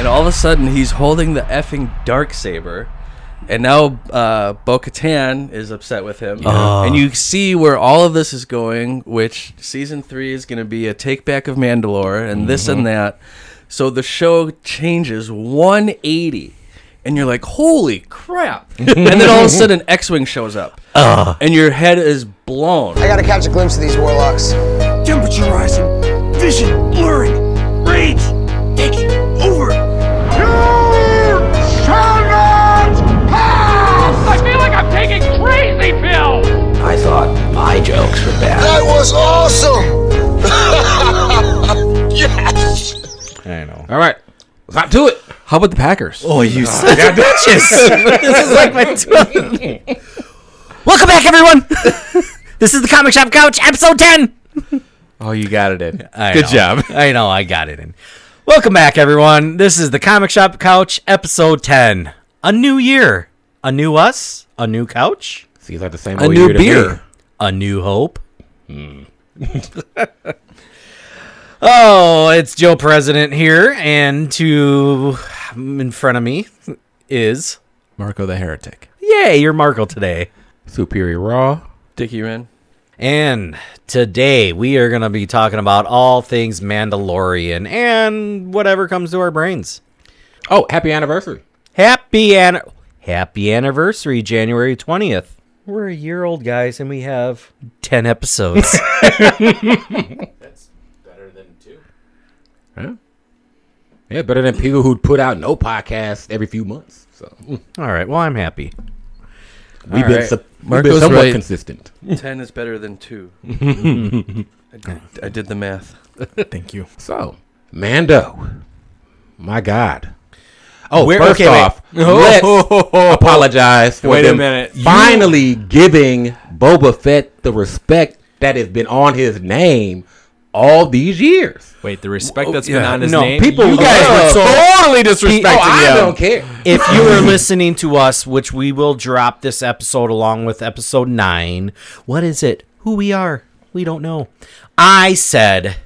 and all of a sudden he's holding the effing dark saber, and now uh, Bo-Katan is upset with him, ah. and you see where all of this is going. Which season three is going to be a take back of Mandalore and this and mm-hmm. that. So the show changes 180. And you're like, holy crap! and then all of a sudden, X-wing shows up, ah. and your head is blown. I gotta catch a glimpse of these warlocks. Temperature rising. Vision blurring. My jokes were bad. That was awesome! yes! I know. All right, let's hop to it. How about the Packers? Oh, you son of bitches! this is like my. Welcome back, everyone. this is the Comic Shop Couch, episode 10. Oh, you got it in. I Good know. job. I know, I got it in. Welcome back, everyone. This is the Comic Shop Couch, episode 10. A new year. A new us. A new couch. Seems like the same A old new year to me. beer. A new hope. Hmm. oh, it's Joe President here, and to in front of me is Marco the Heretic. yay, you're Marco today. Superior Raw. Dickie Ren. And today we are going to be talking about all things Mandalorian and whatever comes to our brains. Oh, happy anniversary. Happy an- happy anniversary, January 20th. We're a year old, guys, and we have 10 episodes. That's better than two. Huh? Yeah, better than people who put out no podcast every few months. So all right, well, I'm happy. we've been, right. sup- we've been somewhat right. consistent. Ten is better than two. I, did, I did the math. Thank you. So, Mando, my God. Oh, Where- first okay, wait. off, let's apologize for Wait a them minute. You- finally giving Boba Fett the respect that has been on his name all these years. Wait, the respect oh, that's been yeah. on his No, name. people you guys love- were totally disrespecting Oh, I him. don't care. If you are listening to us, which we will drop this episode along with episode 9, what is it? Who we are? We don't know. I said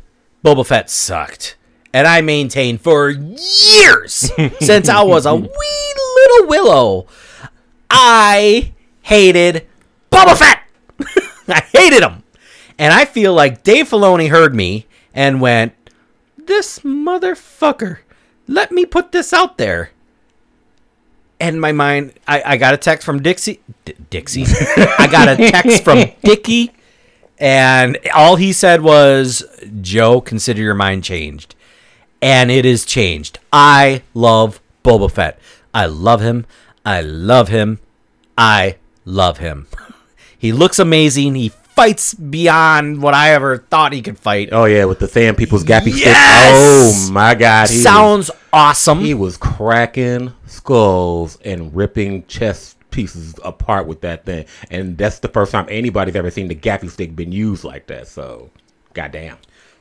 Boba Fett sucked. And I maintained for years since I was a wee little willow. I hated Boba Fett. I hated him. And I feel like Dave Filoni heard me and went, This motherfucker, let me put this out there. And my mind, I, I got a text from Dixie. D- Dixie. I got a text from Dickie. And all he said was, Joe, consider your mind changed. And it is changed. I love Boba Fett. I love him. I love him. I love him. He looks amazing. He fights beyond what I ever thought he could fight. Oh yeah, with the Sand People's Gaffi stick. Yes! Oh my God, he Sounds awesome. he was cracking skulls and ripping chest pieces apart with that thing, and that's the first time anybody's ever seen the Gaffi stick been used like that. So, goddamn.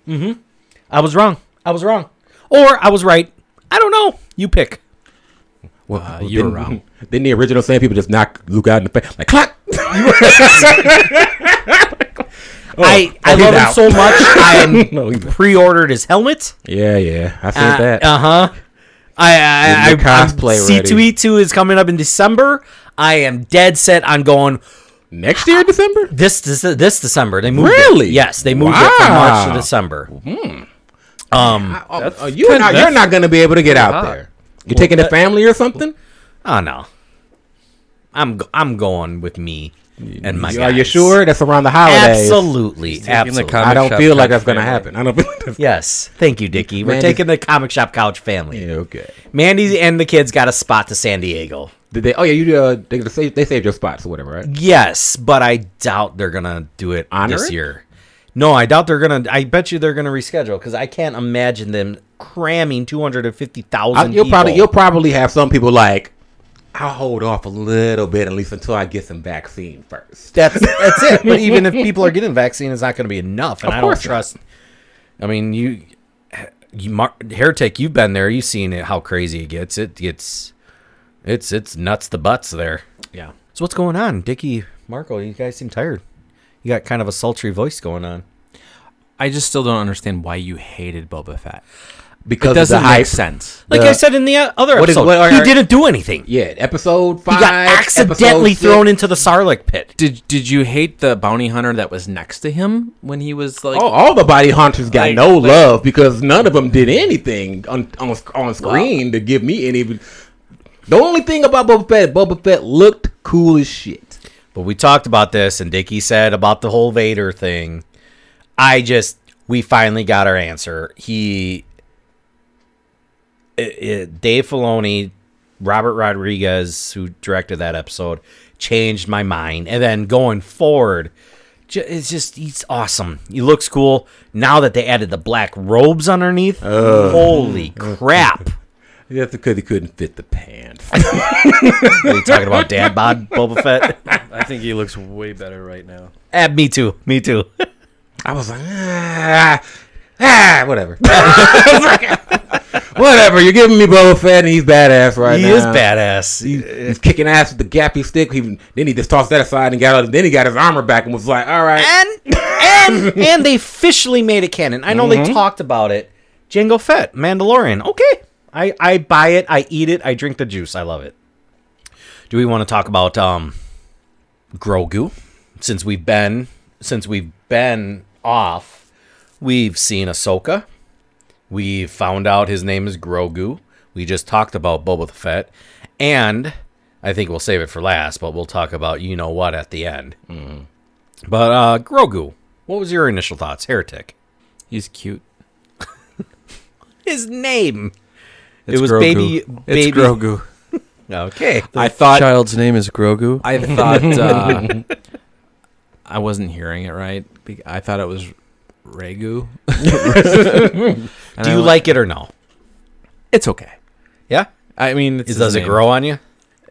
Mm-hmm. I was wrong. I was wrong. Or I was right. I don't know. You pick. Well, Uh, you were didn't- wrong. Didn't the original Sand People just knock Luke out in the face like clack? I, I oh, he's love him out. so much. I No, pre-ordered his helmet. Yeah, yeah, I seen that. Uh huh. I I, I Get cosplay C two E two is coming up in December. I am dead set on going Next year, December. this this, this December. They moved Really? It. Yes, they moved it from March to Wow. December. Oh, oh, you kinda- not, you're not gonna be able to get out hot. there. You're taking the family or something? Oh no, I'm I'm going with me and my. Are you sure? That's around the holidays. Absolutely, absolutely. I don't feel like that's gonna happen. I don't feel like that's Yes, thank you, Dickie. We're Man, taking the comic shop couch family. yeah, okay. Mandy and the kids got a spot to San Diego. Did they? Oh yeah, you uh, they, they saved, they saved your spots or whatever, right? Yes, but I doubt they're gonna do it Honor this it? year. No, I doubt they're gonna. I bet you they're gonna reschedule because I can't imagine them cramming two hundred and fifty thousand. You'll probably you'll probably have some people like, I'll hold off a little bit at least until I get some vaccine first. That's that's it. But even if people are getting vaccine, it's not going to be enough, and Of I don't course not. trust. I mean, you, you, Mar- Heretic, you've been there. You've seen it. How crazy it gets. It gets, it's it's nuts the butts there. Yeah. So what's going on, Dickie, Marco? You guys seem tired. You got kind of a sultry voice going on. I just still don't understand why you hated Boba Fett. because It of the doesn't hype. make sense. Like The- I said in the o- other What is- episode, what are- he didn't do anything. Yeah, episode five. He five. got accidentally episode thrown six. into the Sarlacc pit. Did Did you hate the bounty hunter that was next to him when he was like? Oh, all the body hunters got Like- no like- love because none of them did anything on on, on screen to give me any. The only thing about Boba Fett, Boba Fett looked cool as shit. But we talked about this, and Dickie said about the whole Vader thing. I just, we finally got our answer. He, it, it- Dave Filoni, Robert Rodriguez, who directed that episode, changed my mind. And then going forward, it's just, he's awesome. He looks cool. Now that they added the black robes underneath, holy crap. That's because he couldn't fit the pants. Are you talking about Dad Bod Boba Fett? I think he looks way better right now. Eh, me too. Me too. I was like, ah, ah whatever. whatever. You're giving me Boba Fett, and he's badass right he now. He is badass. He- He's kicking ass with the gaffi stick. He, then he just tossed that aside and got. Then he got his armor back and was like, "All right." and and and they officially made it canon. I know they talked about it. Jango Fett, Mandalorian. Okay, I I buy it. I eat it. I drink the juice. I love it. Do we want to talk about um Grogu? Since we've been since we've been off, we've seen Ahsoka. We found out his name is Grogu. We just talked about Boba Fett, and I think we'll save it for last. But we'll talk about you know what at the end. But uh Grogu, what was your initial thoughts? Heretic. he's cute. His name. It's it was Grogu. baby baby It's Grogu. Okay. I thought Child's name is Grogu. I thought uh, I wasn't hearing it right. I thought it was Regu. Do you like it or no? It's okay. Yeah? I mean, it's Is, his does it name. grow on you?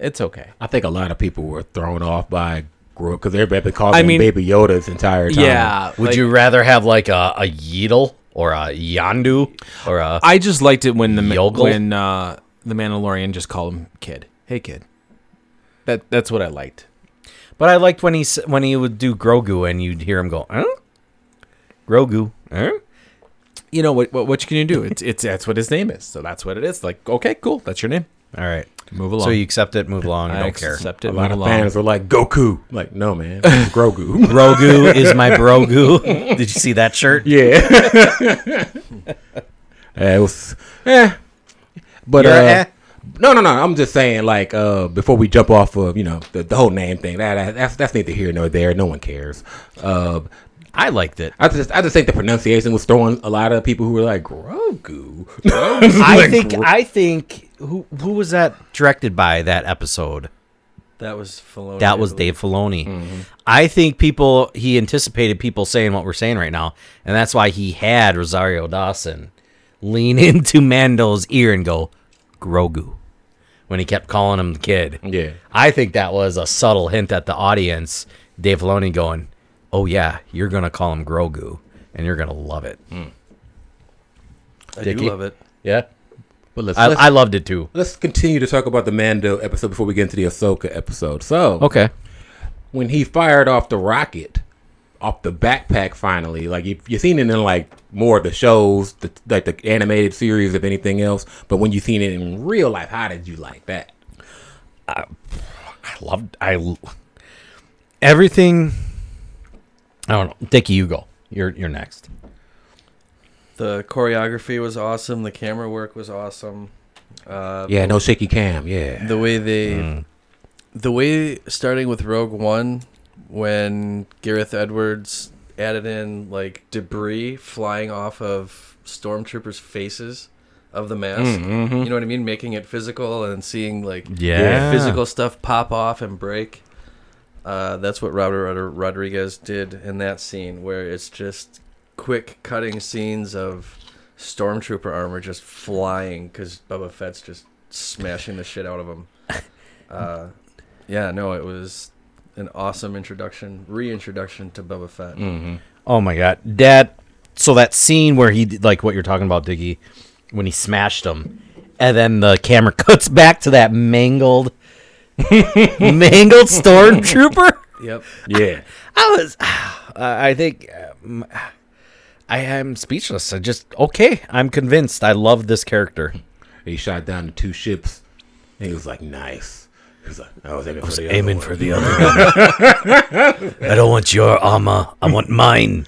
It's okay. I think a lot of people were thrown off by Grogu because everybody been calling I him mean- Baby Yoda this entire time. Yeah. Would like, you rather have like a, a Yeetle or a Yandu or a I just liked it when the Yogel? when uh, the Mandalorian just called him kid. Hey kid. That that's what I liked. But I liked when he when he would do Grogu and you'd hear him go, huh? Grogu. Huh? You know what? What, what can you do? It's it's that's what his name is. So that's what it is. Like okay, cool. That's your name. All right. Move along. So you accept it, move along, you I don't care. accept it, A it. lot of along. fans are like, Goku. I'm like, no, man. It's Grogu. Grogu is my brogu. Did you see that shirt? yeah. Yeah, it was, eh. But, You're uh, eh? no, no, no. I'm just saying, like, uh, before we jump off of, you know, the, the whole name thing, that, that that's that's neither here nor there. No one cares. Uh, I liked it. I just I just think the pronunciation was throwing a lot of people who were like Grogu. I Like, think I think who who was that directed by that episode? That was Filoni. That was. Dave Filoni. Mm-hmm. I think people he anticipated people saying what we're saying right now, and that's why he had Rosario Dawson lean into Mando's ear and go Grogu when he kept calling him the kid. Yeah. I think that was a subtle hint at the audience. Dave Filoni going, "Oh yeah, you're gonna call him Grogu, and you're gonna love it." Hmm. I Dickie? do love it. Yeah, But let's I, let's, I loved it too. let's continue to talk about the Mando episode before we get into the Ahsoka episode. So Okay. when he fired off the rocket off the backpack finally like you, you've seen it in like more of the shows the, like the animated series if anything else but when you've seen it in real life how did you like that I I loved I everything. I don't know, Dickie. You go. You're you're next. The choreography was awesome. The camera work was awesome. Uh, yeah no shaky cam yeah the way they, mm. the way starting with Rogue One, when Gareth Edwards added in like debris flying off of stormtroopers' faces of the mask. Mm, mm-hmm. You know what I mean? Making it physical and seeing like Yeah. physical stuff pop off and break. Uh, that's what Robert Rodriguez did in that scene, where it's just quick cutting scenes of stormtrooper armor just flying because Boba Fett's just smashing the shit out of him. Uh, yeah, no, it was an awesome introduction, reintroduction to Boba Fett. Oh my god, Dad. So that scene where he like what you're talking about, Diggy, when he smashed him, and then the camera cuts back to that mangled, mangled stormtrooper. Yep. yeah I was, I think, um, I am speechless. I just okay. I'm convinced. I love this character. He shot down the two ships, and he was like, "Nice." He was like, "I was aiming for the aiming other for one." the other one. I don't want your armor. I want mine.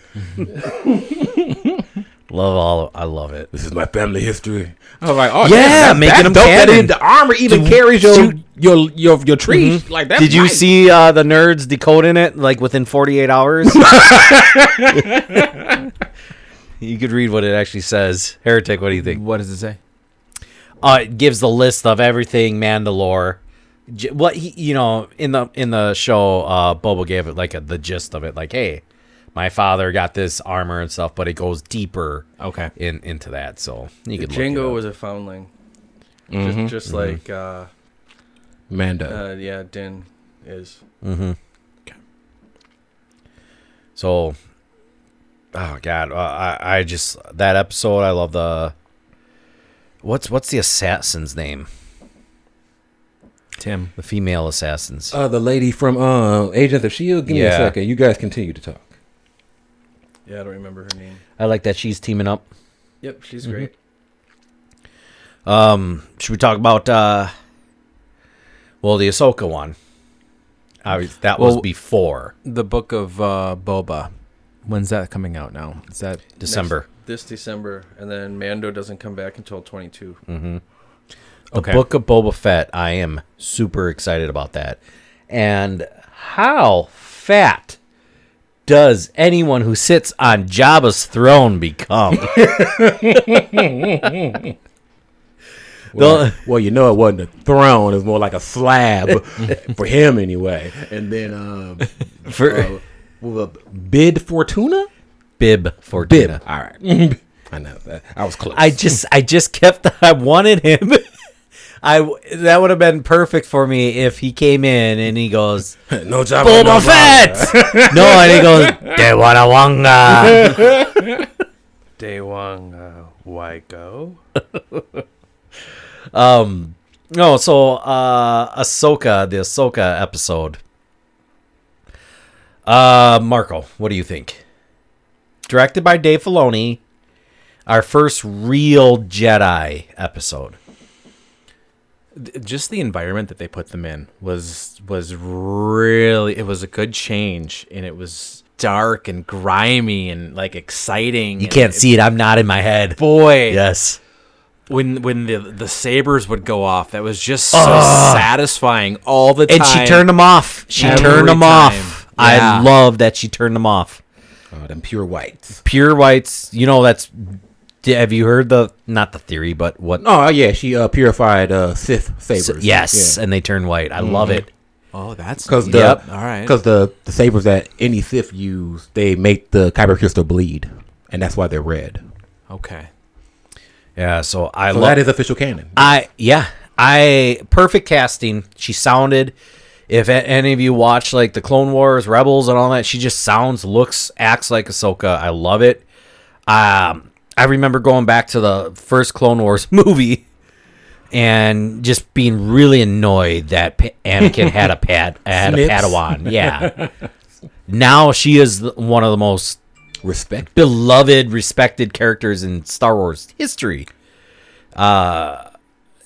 Love all. I love it. This is my family history. I was like, "Oh Yeah, damn, that's, making that's them dope that canon. in- the armor even Dude, carries your shoot. your your your tree like that." Did you see uh, the nerds decoding it like within 48 hours? you could read what it actually says. Heretic, what do you think? What does it say? Uh, it gives the list of everything Mandalore. What he, you know, in the in the show, uh, Boba gave it like a, the gist of it, like, hey, my father got this armor and stuff, but it goes deeper Okay. in into that. So you could look Jango up. was a foundling. Just, just like, uh, Mando? uh, yeah, Din is. Mm-hmm. Okay. So, oh god, uh, I I just that episode. I love the. What's what's the assassin's name? Tim. The female assassins. Uh, the lady from uh, Agents of Shield. Give me a second. You guys continue to talk. Yeah, I don't remember her name. I like that she's teaming up. Yep, she's great. Um, should we talk about uh? Well, the Ahsoka one. That was Well, before The book of uh, Boba. When's that coming out now? Is that December. This December, and then Mando doesn't come back until 22. The Okay. Book of Boba Fett. I am super excited about that. And how fat does anyone who sits on Jabba's throne become? Well, well, you know it wasn't a throne; it was more like a slab for him, anyway. And then, um, For uh, bid Fortuna, Bib Fortuna. bib. All right, I know that I was close. I just I just kept I wanted him. I w- that would have been perfect for me if he came in and he goes no job. Boba Fett. no, and he goes Dewatawanga. Daewang uh, Waiko. Um, no, so uh, Ahsoka, the Ahsoka episode. Uh, Marco, what do you think? Directed by Dave Filoni, our first real Jedi episode. Just the environment that they put them in was was really it was a good change and it was dark and grimy and like exciting. You can't see it. I'm not in my head. boy. Yes. When when the the sabers would go off, that was just so satisfying all the time. And she turned them off. She Every turned them time. off. I love that she turned them off. Oh, them pure whites. Pure whites, you know, that's. Have you heard the, not the theory, but what? Oh yeah, she uh, purified uh, Sith sabers. yes, and they turn white. I love it. Oh, that's because the Yep. all right. because the the sabers that any Sith use, they make the kyber crystal bleed, and that's why they're red. okay. Yeah, so I So love that is official canon. I yeah, I perfect casting. She sounded. If any of you watch like the Clone Wars, Rebels, and all that, she just sounds, looks, acts like Ahsoka. I love it. Um, I remember going back to the first Clone Wars movie and just being really annoyed that Anakin had a pad had a Padawan. Yeah. now she is one of the most Respect. beloved, respected characters in Star Wars history. Uh,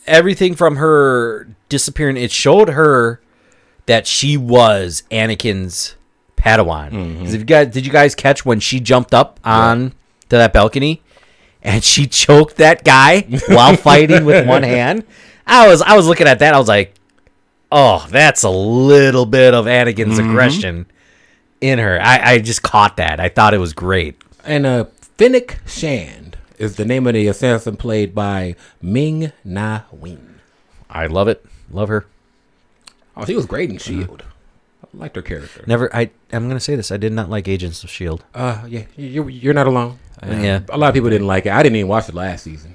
everything from her disappearing, it showed her that she was Anakin's Padawan. If you guys, did you guys catch when she jumped up on to that balcony and she choked that guy while fighting with one hand? I was, I was looking at that. I was like, oh, that's a little bit of Anakin's aggression in her. I, I just caught that. I thought it was great. And uh, Fennec Shand is the name of the assassin played by Ming Na Wen. I love it. Love her. Oh, she was great in Shield. I liked her character. Never. I. I'm gonna say this. I did not like Agents of Shield. Uh, yeah, you're you're not alone. Yeah. A lot of people didn't like it. I didn't even watch it last season.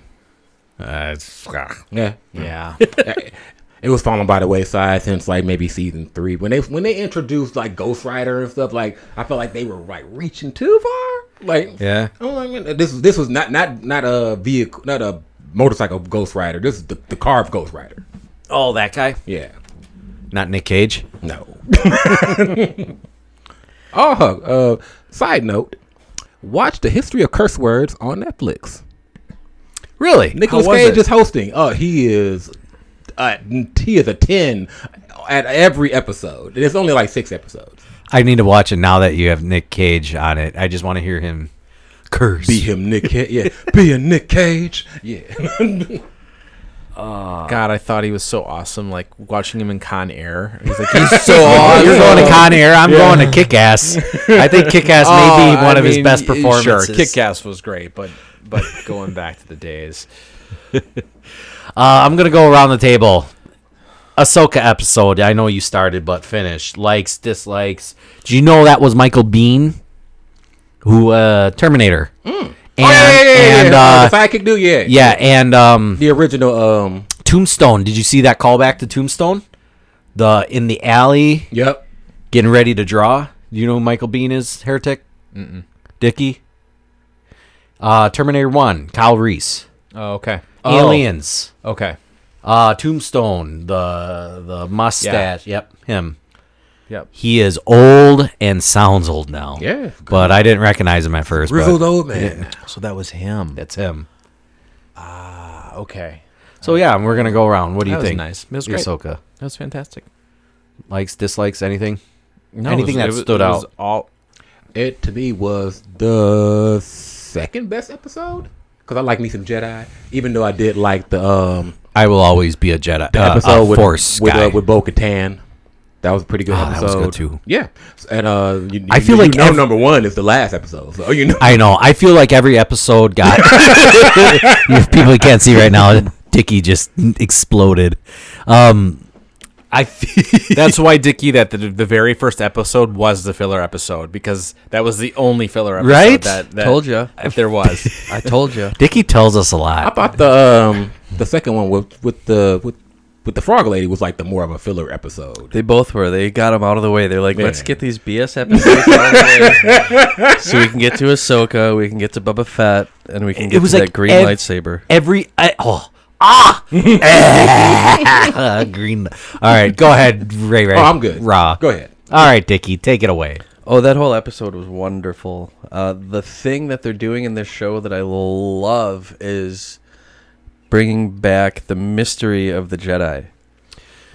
Uh, it's- Yeah, Yeah. it was falling by the wayside since like maybe season three when they when they introduced like Ghost Rider and stuff. Like I felt like they were like reaching too far. Like yeah. Oh, I mean, this this was not not not a vehicle, not a motorcycle Ghost Rider. This is the the car of Ghost Rider. Oh, that guy. Yeah, Not Nick Cage. no. oh, uh, side note, watch the history of curse words on Netflix. Really? Nicholas Cage it? is hosting. Oh, he is. Uh, he is a ten at every episode. It's only like six episodes. I need to watch it now that you have Nick Cage on it. I just want to hear him curse. Be him, Nick. Cage. Yeah, be a Nick Cage. Yeah. God, I thought he was so awesome. Like watching him in Con Air. He's like he's so awesome. You're going to Con Air. I'm going to Kick Ass. I think Kick Ass may be one I of his best y- performances. Sure, Kick Ass was great, but but going back to the days. Uh, I'm gonna go around the table. Ahsoka episode. I know you started but finished. Likes, dislikes. Do you know that was Michael Biehn, who uh, Terminator, and oh yeah, yeah, yeah, yeah. and Uh, uh, the sidekick dude. Yeah. yeah, and um, The original. Um. Tombstone. Did you see that callback to Tombstone? The in the alley Yep. getting ready to draw. You know who Michael Biehn is? Heretic. Mm-mm. Dickie. Uh, Terminator One. Kyle Reese. Oh, okay. Aliens. Oh, okay. Uh, Tombstone, the the mustache. Yep, him. Yep. He is old and sounds old now. Yeah. but I didn't recognize him at first. but Grizzled old man. So that was him. That's him. Ah, okay. So yeah, we're gonna go around. What do you That was think? nice. It was great. Ahsoka. That was fantastic. Likes, dislikes, anything? No, Anything that it was- stood it was out? All It to me was the second best episode because I like me some Jedi, even though I did like the um I will always be a Jedi. the uh, episode a with Force with guy. uh, with Bo Katan. That was a pretty good Ah, that was good, too. Yeah, and uh, you, I you- feel you like know ev- number one is the last episode, so you know. I know. I feel like every episode got. if people can't see right now, Dickie just exploded. Um, I feel That's why Dickie that the, the very first episode was the filler episode because that was the only filler episode Right? that, that Told you if there was. I told you. Dickie tells us a lot. How about the um the second one with with the with with the frog lady was like the more of a filler episode. They both were. They got them out of the way. They're like, let's Yeah. get these BS episodes out of the way, so we can get to Ahsoka, we can get to Boba Fett, and we can get was to like that green ev- lightsaber. Every I, oh ah green. All right, go ahead, Ray Ray. Oh, I'm good. Raw. Go ahead. All right, Dickie, take it away. Oh, that whole episode was wonderful. Uh, the thing that they're doing in this show that I love is bringing back the mystery of the Jedi.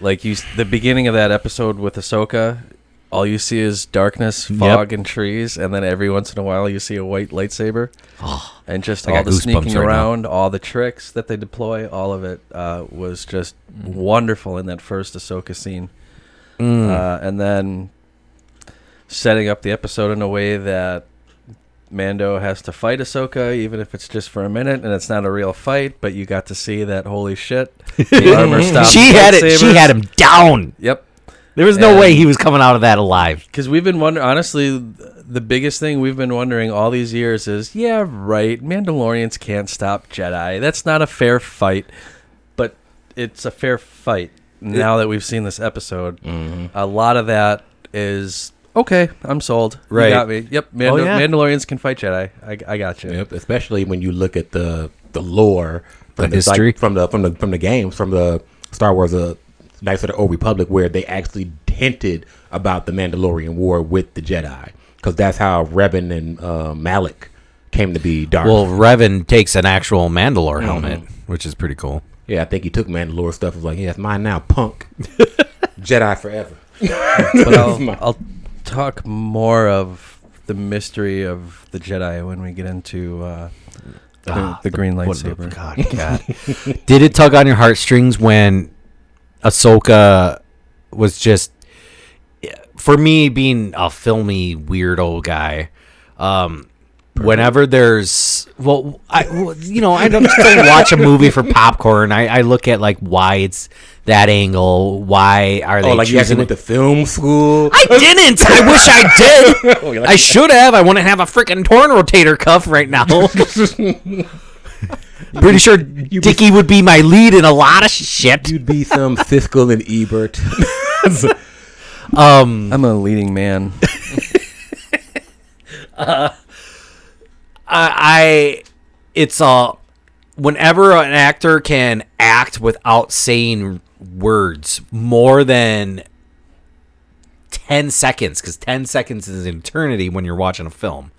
Like you, the beginning of that episode with Ahsoka, all you see is darkness, fog, and trees, and then every once in a while you see a white lightsaber, and just I all got the goosebumps sneaking right now. around, all the tricks that they deploy, all of it uh, was just wonderful in that first Ahsoka scene, uh, and then setting up the episode in a way that Mando has to fight Ahsoka, even if it's just for a minute, and it's not a real fight. But you got to see that holy shit. The armor stops. she had it. She had him down. Yep. There was no And- way he was coming out of that alive. Because we've been wondering, honestly, the biggest thing we've been wondering all these years is, yeah, right, Mandalorians can't stop Jedi. That's not a fair fight, but it's a fair fight. Now that we've seen this episode, mm-hmm. a lot of that is okay. I'm sold. Right. you got me. Yep, Mandal- Oh, yeah. Mandalorians can fight Jedi. I, I got you. Yep, especially when you look at the the lore, from The like, history? from the from the from the games from the Star Wars uh, Knights of the Old Republic, where they actually hinted about the Mandalorian War with the Jedi, because that's how Revan and uh, Malak came to be Darth. Well, Revan takes an actual Mandalore helmet, which is pretty cool. yeah, I think he took Mandalore stuff. Was like, yeah, it's mine now, punk. Jedi forever. but I'll, I'll talk more of the mystery of the Jedi when we get into uh, the, the green What- lightsaber. God, God. Did it tug on your heartstrings when Ahsoka was just, for me, being a filmy weirdo guy? Um, whenever there's, well, I, well, you know, I don't just watch a movie for popcorn. I, I look at like why it's that angle. Why are they Oh, like you actually choosing went it? to film school. I didn't. I wish I did. Oh, like- I should have. I want to have a freaking torn rotator cuff right now. Pretty sure Dickie would be my lead in a lot of shit. You'd be some Siskel and Ebert. Um, I'm a leading man. I, I, it's uh, whenever an actor can act without saying words more than ten seconds, because ten seconds is an eternity when you're watching a film.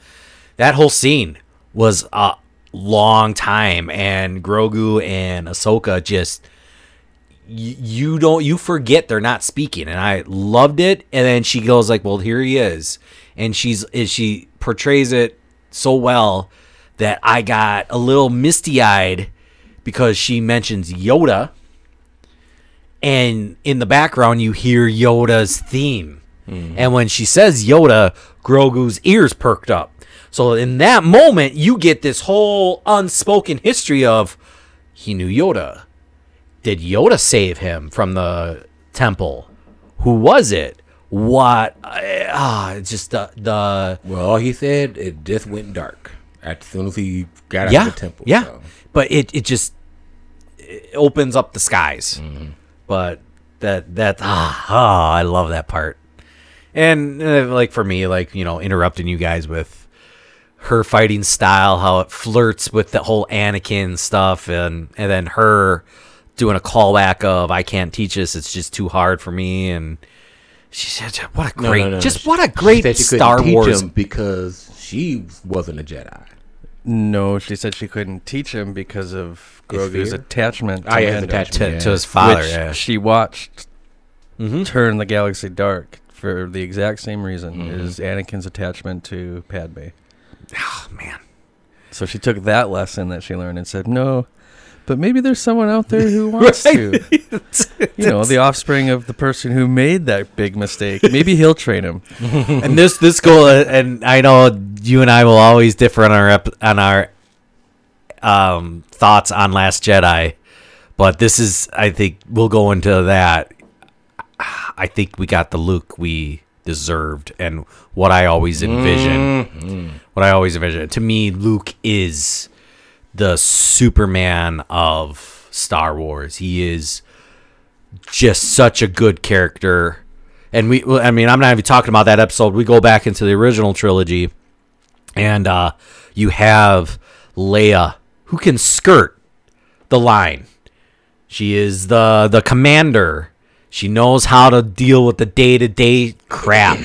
that whole scene was a long time, and Grogu and Ahsoka just you don't you forget they're not speaking, and I loved it. And then she goes like, "Well, here he is," and she's is she portrays it so well that I got a little misty eyed because she mentions Yoda, and in the background you hear Yoda's theme. And when she says Yoda, Grogu's ears perked up. So in that moment, you get this whole unspoken history of he knew Yoda. Did Yoda save him from the temple? Who was it? What? Ah, it's just the the Well, he said it just went dark as soon as he got out yeah of the temple. yeah. so. But it it just it opens up the skies. Mm-hmm. But that that ah, ah I love that part. And uh, like for me, like you know, interrupting you guys with her fighting style, how it flirts with the whole Anakin stuff, and and then her doing a callback of "I can't teach this; it's just too hard for me." And she said, "What a great, no, no. just what a great said she couldn't Star Wars." because she wasn't a Jedi. No, she said she couldn't teach him because of Grogu's attachment to Ah, yeah, his Mando, attachment. To, Yeah. to his father, which yeah. she watched Mhm. turn the galaxy dark for the exact same reason Mm-hmm. is Anakin's attachment to Padme. Oh man, So she took that lesson that she learned and said, "No, but maybe there's someone out there who wants to. You know, the offspring of the person who made that big mistake. Maybe he'll train him." and this this goal, and I know you and I will always differ on our ep- on our um, thoughts on Last Jedi, but this is I think we'll go into that. I think we got the Luke we deserved, and what I always envision. What I always envision. To me, Luke is the Superman of Star Wars. He is just such a good character. And we, I mean, I'm not even talking about that episode. We go back into the original trilogy, and uh, you have Leia who can skirt the line. She is the the commander. She knows how to deal with the day to day crap,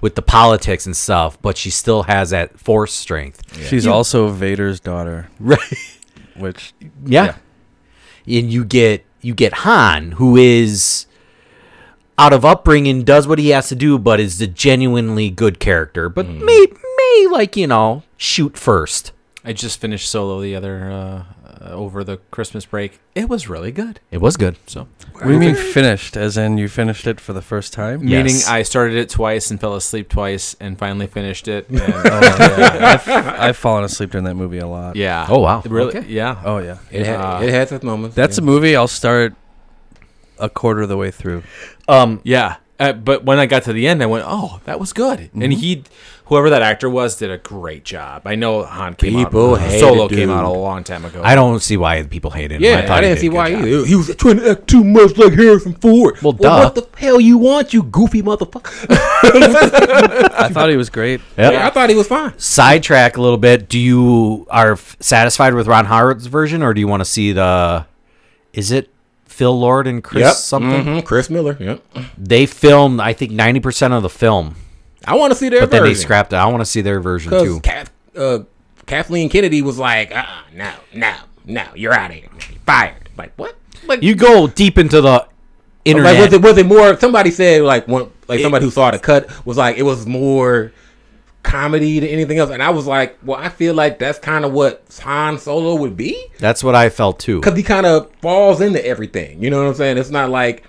with the politics and stuff. But she still has that force strength. She's also Vader's daughter, Right. which Yeah. And you get you get Han, who is out of upbringing, does what he has to do, but is a genuinely good character. But may may like you know shoot first. I just finished Solo the other uh, uh, over the Christmas break. It was really good. It was good. So, what do you mean finished? As in you finished it for the first time? Yeah. meaning Yes. I started it twice and fell asleep twice and finally finished it. And, Oh, yeah. I've, I've fallen asleep during that movie a lot. yeah. Oh, wow. Really? Okay. Yeah. Oh yeah. It had Uh, it has its moments. That's a movie I'll start a quarter of the way through. Um, Yeah. Uh, but when I got to the end, I went, "Oh, that was good." And he, whoever that actor was, did a great job. I know Han came People out. hated Solo came out a long time ago. I don't see why people hate him. Yeah, I, thought he didn't did see why job. either. He was trying to act too much like Harrison Ford. Well, duh. what the hell you want, you goofy motherfucker? I thought he was great. Yep. Yeah, I thought he was fine. Sidetrack a little bit. Do you are satisfied with Ron Howard's version, or do you want to see the? Is it Phil Lord and Chris Yep. something? Mhm, Chris Miller. Yep. They filmed, I think, ninety percent of the film, I want to see their but then they scrapped it. I want to see their version too. Kath, uh, Kathleen Kennedy was like, uh, no, no, no, you're out of here, fired. Like what? Like, You go deep into the internet. like was it was it more? Somebody said like one like somebody who saw the cut was like it was more comedy than anything else, and I was like, well, I feel like that's kind of what Han Solo would be That's what I felt too. because he kind of falls into everything. You know what I'm saying? It's not like.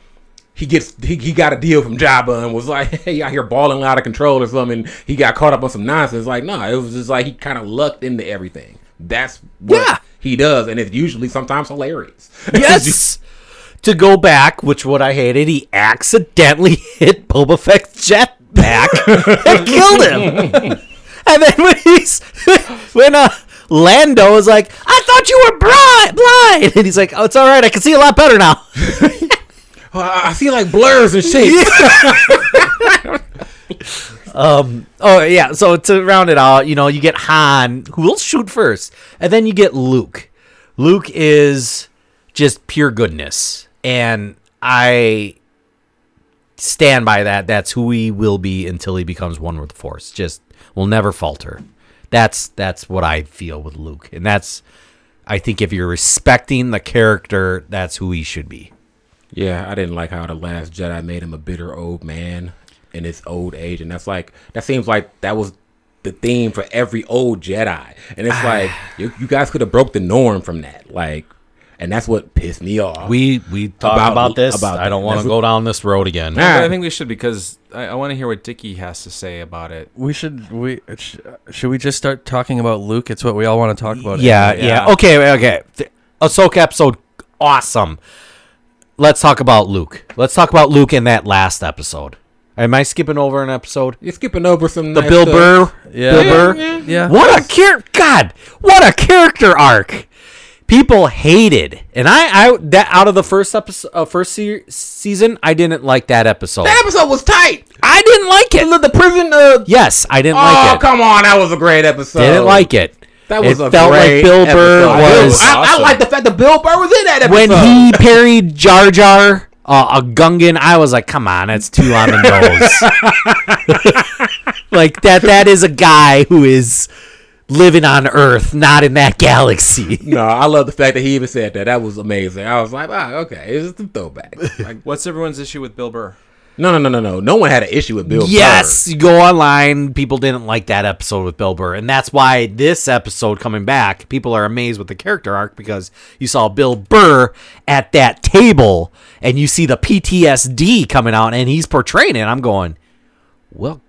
He gets he, he got a deal from Jabba and was like, hey, out here balling out of control or something. And he got caught up on some nonsense. Like, no, it was just like he kind of lucked into everything. That's what Yeah. he does, and it's usually sometimes hilarious. Yes. to go back, which what I hated, he accidentally hit Boba Fett's jetpack and killed him. and then when he's when uh Lando is like, I thought you were blind, blind, and he's like, Oh, it's all right, I can see a lot better now. Oh, I see like blurs and shapes. Um. Oh yeah. So to round it out, you know, you get Han, who will shoot first, and then you get Luke. Luke is just pure goodness, and I stand by that. That's who he will be until he becomes one with the Force. Just will never falter. That's that's what I feel with Luke, and that's I think if you're respecting the character, that's who he should be. Yeah, I didn't like how the Last Jedi made him a bitter old man in his old age, and that's like that seems like that was the theme for every old Jedi, and it's like you, you guys could have broke the norm from that, like, and that's what pissed me off. We we talked About- about, this. about I don't want to go down this road again. Nah. But I think we should because I, I want to hear what Dickie has to say about it. We should we sh- should we just start talking about Luke? It's what we all want to talk about. Yeah, anyway. yeah. Yeah. Okay, okay. Th- Ahsoka episode, awesome. Let's talk about Luke. Let's talk about Luke in that last episode. Am I skipping over an episode? You're skipping over some The nice Bill stuff. Burr. Yeah. Bill Yeah, Burr. yeah. What a character! God, what a character arc. People hated, and I, I that out of the first episode, uh, first se- season, I didn't like that episode. That episode was tight. I didn't like it. The prison. Uh, Yes, I didn't oh, like it. Oh come on, that was a great episode. Didn't like it. That was it a felt great like Bill Burr was I, I like the fact that Bill Burr was in that episode. when he parried Jar Jar, uh, a Gungan. I was like, come on, that's too on the nose. like that. That is a guy who is living on Earth, not in that galaxy. No, I love the fact that he even said that. That was amazing. I was like, ah, okay, it's a throwback. Like, What's everyone's issue with Bill Burr? no, no, no, no, no. No one had an issue with Bill. yes, you go online. People didn't like that episode with Bill Burr, and that's why this episode coming back, people are amazed with the character arc because you saw Bill Burr at that table, and you see the PTSD coming out, and he's portraying it. I'm going, well,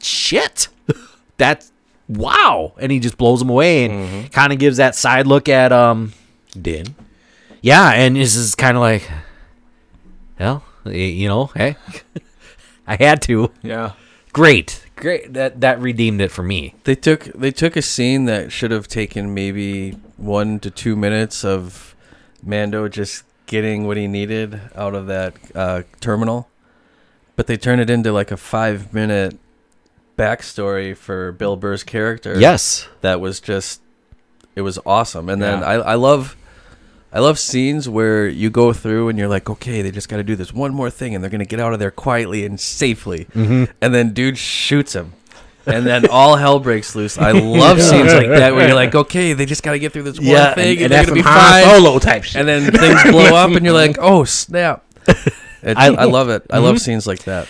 shit, that's wow, and he just blows him away, and kind of gives that side look at um, Burr. Then yeah, and this is kind of like, well, you know, hey, I had to Yeah. great great that that redeemed it for me They took they took a scene that should have taken maybe one to two minutes of Mando just getting what he needed out of that uh, terminal, but they turned it into like a five minute backstory for Bill Burr's character. yes that was just it was awesome. And then Yeah. I I love I love scenes where you go through and you're like, okay, they just got to do this one more thing, and they're gonna get out of there quietly and safely. Mm-hmm. And then dude shoots him, and then all hell breaks loose. I love scenes like that where you're like, okay, they just got to get through this Yeah, one thing, and, and, that's they're gonna be fine. Solo type shit. And then things blow up, and you're like, oh snap! It, I- I, love it. I love scenes like that.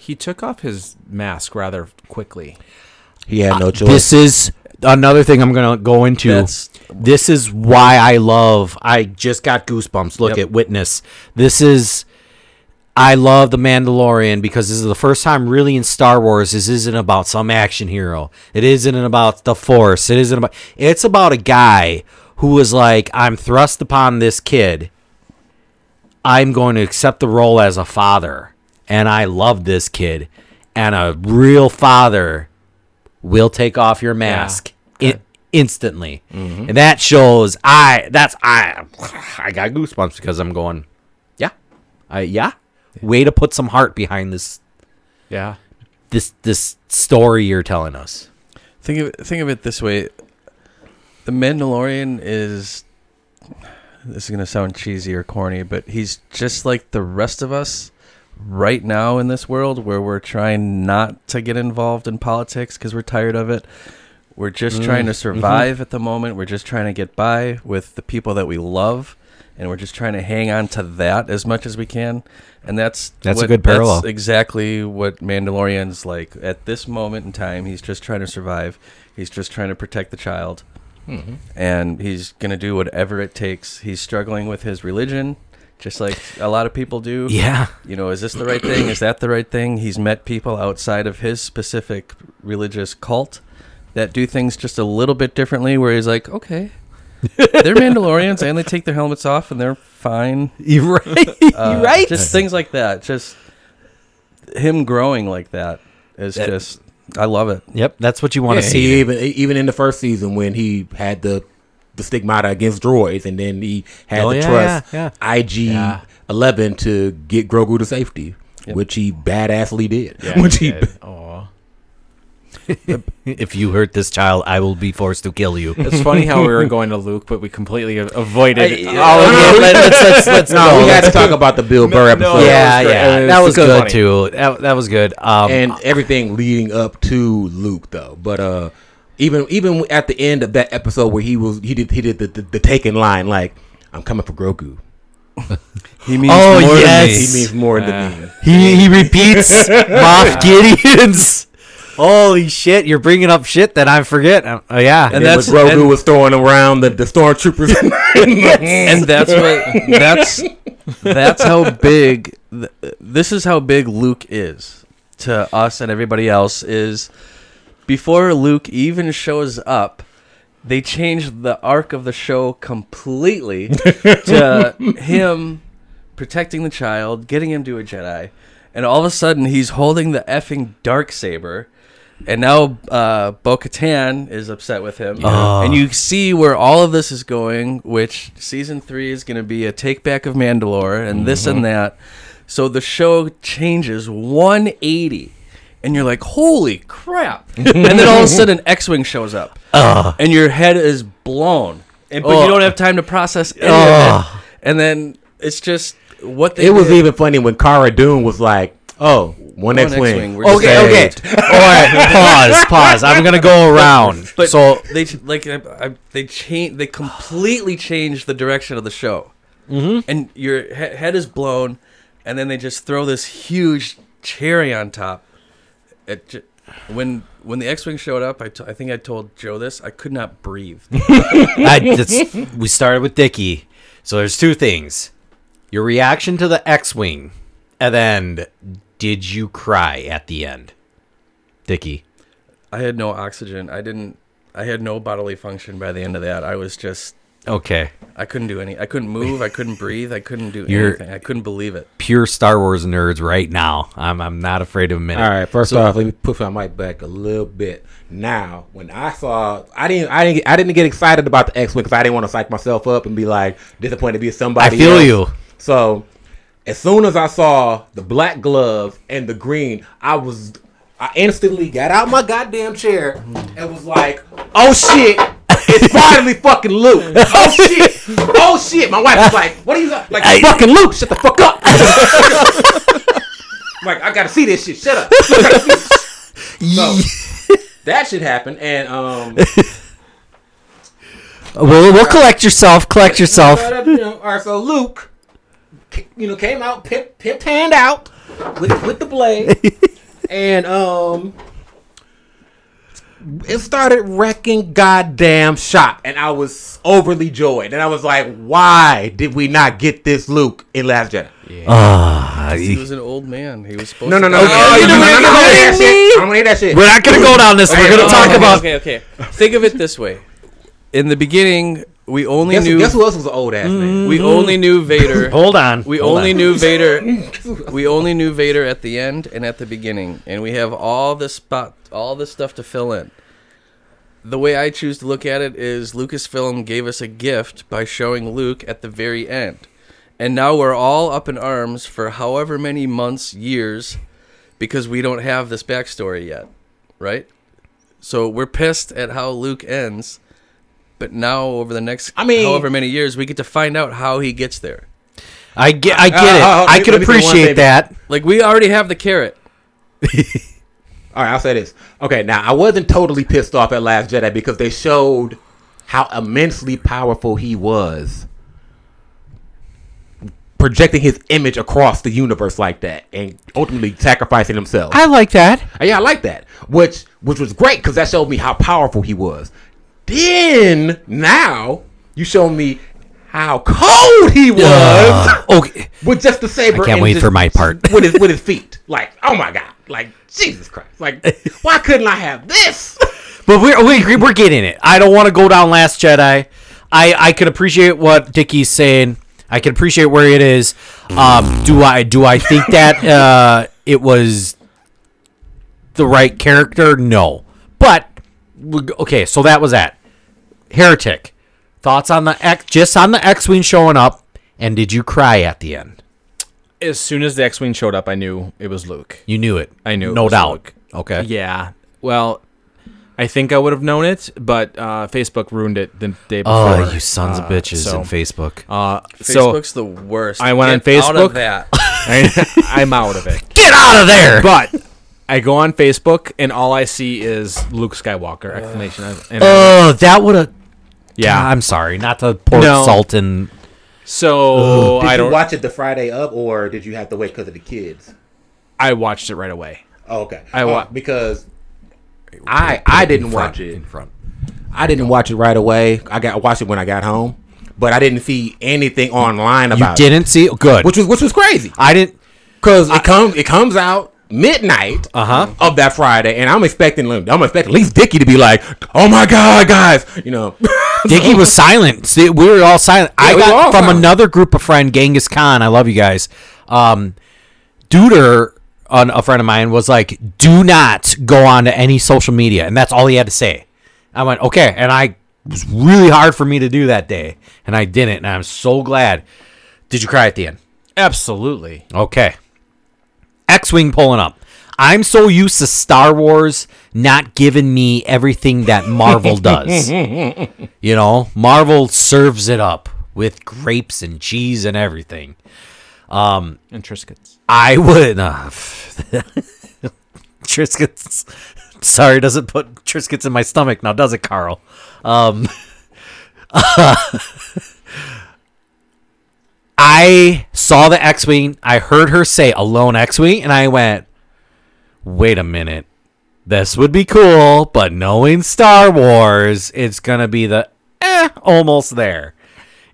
He took off his mask rather quickly. he had no uh, choice. this is another thing i'm gonna go into. That's- this is why i love i just got goosebumps. Look Yep. at witness. This is i love the mandalorian because this is the first time really in star wars this isn't about some action hero. It isn't about the force. It isn't about it's about a guy who was like i'm thrust upon this kid. I'm going to accept the role as a father, and I love this kid, and a real father will take off your mask i- instantly, and that shows I that's I I got goosebumps because I'm going, yeah, I yeah, way to put some heart behind this Yeah. this this story you're telling us. Think of it, think of it this way: the Mandalorian is. This is gonna sound cheesy or corny, but he's just like the rest of us right now in this world, where we're trying not to get involved in politics because we're tired of it. We're just mm, trying to mm-hmm. survive at the moment. We're just trying to get by with the people that we love, and we're just trying to hang on to that as much as we can. And that's That's a good parallel. exactly what Mandalorian's like at this moment in time. He's just trying to survive. He's just trying to protect the child, mm-hmm. and he's gonna do whatever it takes. He's struggling with his religion, just like a lot of people do. Yeah, You know, is this the right thing? Is that the right thing? He's met people outside of his specific religious cult that do things just a little bit differently. Where he's like, okay, they're Mandalorians and they take their helmets off and they're fine. you're right. Uh, you're right. Just things like that. Just him growing like that is That- just. I love it. Yep, that's what you want Yeah, to see. even even in the first season when he had the the stigmata against droids, and then he had Oh, to yeah, trust yeah, IG Yeah. Eleven to get Grogu to safety, Yep. which he badassly did. Yeah. which he, Aw. if you hurt this child, I will be forced to kill you. It's funny how we were going to Luke, but we completely avoided I- all of okay, it. let- let's- let's- let's no, go. we had to talk about the Bill Burr no, episode. yeah, that was yeah, that was was good funny. too. That, that was good. Um, and everything leading up to Luke though. But uh even even at the end of that episode where he was he did he did the the, the taken line like I'm coming for Grogu. He means Oh, more yes. to me. He means more than me. He he repeats Moff Gideon's. Holy shit! You're bringing up shit that I forget. Uh, Oh yeah, And And that's- that's Grogu and- was throwing around the, the stormtroopers. and that's what that's that's how big th- this is how big Luke is to us and everybody else is before Luke even shows up they changed the arc of the show completely to him protecting the child getting him to a Jedi and all of a sudden he's holding the effing dark saber and now uh, Bo Katan is upset with him. And you see where all of this is going, which season three is going to be a take back of Mandalore and this and that. So the show changes 180. And you're like, holy crap. and then all of a sudden, X Wing shows up. And your head is blown. And, but you don't have time to process any of it. And then it's just what they it was did. even funny when Cara Dune was like, "Oh, one One X-wing." X-wing, we're just Okay, okay. saved. All right, pause, pause. I'm gonna go around. But so they like I, I, they change they completely changed the direction of the show, mm-hmm. and your he- head is blown, and then they just throw this huge cherry on top. It j- when when the X-wing showed up, I, t- I think I told Joe this. I could not breathe. I, that's, we started with Dickie. So there's two things: your reaction to the X-wing, and then did you cry at the end, Dickie? I had no oxygen. I didn't. I had no bodily function by the end of that. I was just. Okay, I couldn't do any. I couldn't move. I couldn't breathe. I couldn't do You're- anything. I couldn't believe it. pure Star Wars nerds right now. I'm I'm not afraid of admit it. All right, first off, let me push my mic back a little bit. Now, when I saw, I didn't, I didn't, I didn't get excited about the X Wing because I didn't want to psych myself up and be like disappointed to be somebody. I feel else. you. So, as soon as I saw the black glove and the green, I was, I instantly got out my goddamn chair and was like, "Oh shit!" It's finally fucking Luke. Oh shit! Oh shit! My wife was like, "What are you like? fucking Luke? Shut the fuck up!" I'm like, I gotta see this shit. Shut up. I gotta see this. So, that should happen, and um, Well, we'll collect yourself. Collect yourself. you know, all right. So Luke, you know, came out pimp, pimp hand out with with the blade, and um, it started wrecking goddamn shop, and I was overly joyed, and I was like, why did we not get this Luke in Last Jedi? Ah, He was an old man. He was supposed No, no, no, die. no, no, you no, no, didn't no, no, make I it don't wanna hear that shit. I don't hear that shit. We're not gonna go down this. We're gonna Okay, talk okay, about. Okay, okay. Think of it this way: in the beginning, we only Guess, knew guess who else was an old ass man? we only knew Vader. Hold on. We Hold only on. knew Vader. We only knew Vader at the end and at the beginning, and we have all this spot, all this stuff to fill in. The way I choose to look at it is Lucasfilm gave us a gift by showing Luke at the very end. And now we're all up in arms for however many months, years, because we don't have this backstory yet, right? So we're pissed at how Luke ends, but now over the next I mean- however many years, we get to find out how he gets there. I get. I get Uh, it. uh, I let me- could let me say one appreciate that. Like we already have the carrot. All right, I'll say this. Okay, now I wasn't totally pissed off at Last Jedi because they showed how immensely powerful he was, projecting his image across the universe like that, and ultimately sacrificing himself. I like that. Uh, yeah, I like that. Which which was great because that showed me how powerful he was. Then now you show me how cold he was Uh, okay. with just the saber. I can't wait for my part. with his with his feet. Like, oh my god! Like Jesus Christ! Like, why couldn't I have this? But we're we, we're getting it. I don't want to go down Last Jedi. I I could appreciate what Dickie's saying. I can appreciate where it is. Um, do I do I think that uh, it was the right character? No, but okay. So that was that. Heretic. Thoughts on the X? Just on the X-wing showing up, and did you cry at the end? As soon as the X-wing showed up, I knew it was Luke. You knew it. I knew it no was doubt. Luke. Okay. Yeah. Well, I think I would have known it, but uh, Facebook ruined it the day before. Oh, you sons of Uh, bitches so, in Facebook. Uh, so Facebook's the worst. I went on Get Out Facebook. of that. I, I'm out of it. Get out of there. But I go on Facebook and all I see is Luke Skywalker exclamation. and Oh, that would have. Yeah. I'm sorry, not to pour No. salt in. so Did I you don't. watch it the Friday up, or did you have to wait because of the kids? I watched it right away. Oh, okay. I Oh, wa- because I I didn't watch it. in front. I didn't watch it right away. I got watched it when I got home, but I didn't see anything online You about it, didn't see good. which was which was crazy I didn't. because it comes it comes out midnight Uh-huh. of that Friday, and I'm expecting I'm expecting at least Dickie to be like, "Oh my god, guys," you know. Dickie was silent. See, we were all silent. I Yeah, we got from silent. another group of friend, Genghis Khan. I love you guys. Um, Duder, on a friend of mine, was like, "Do not go on to any social media," and that's all he had to say. I went, "Okay," and I it was really hard for me to do that day, and I didn't, and I'm so glad. Did you cry at the end? Absolutely. Okay. X-wing pulling up. I'm so used to Star Wars not giving me everything that Marvel does. you know, Marvel serves it up with grapes and cheese and everything. Um, And Triscuits. I would uh, Triscuits. Sorry, doesn't put Triscuits in my stomach now, does it, Carl? Um, I saw the X-wing. I heard her say "alone X-wing," and I went, "Wait a minute, this would be cool." But knowing Star Wars, it's gonna be the eh, almost there.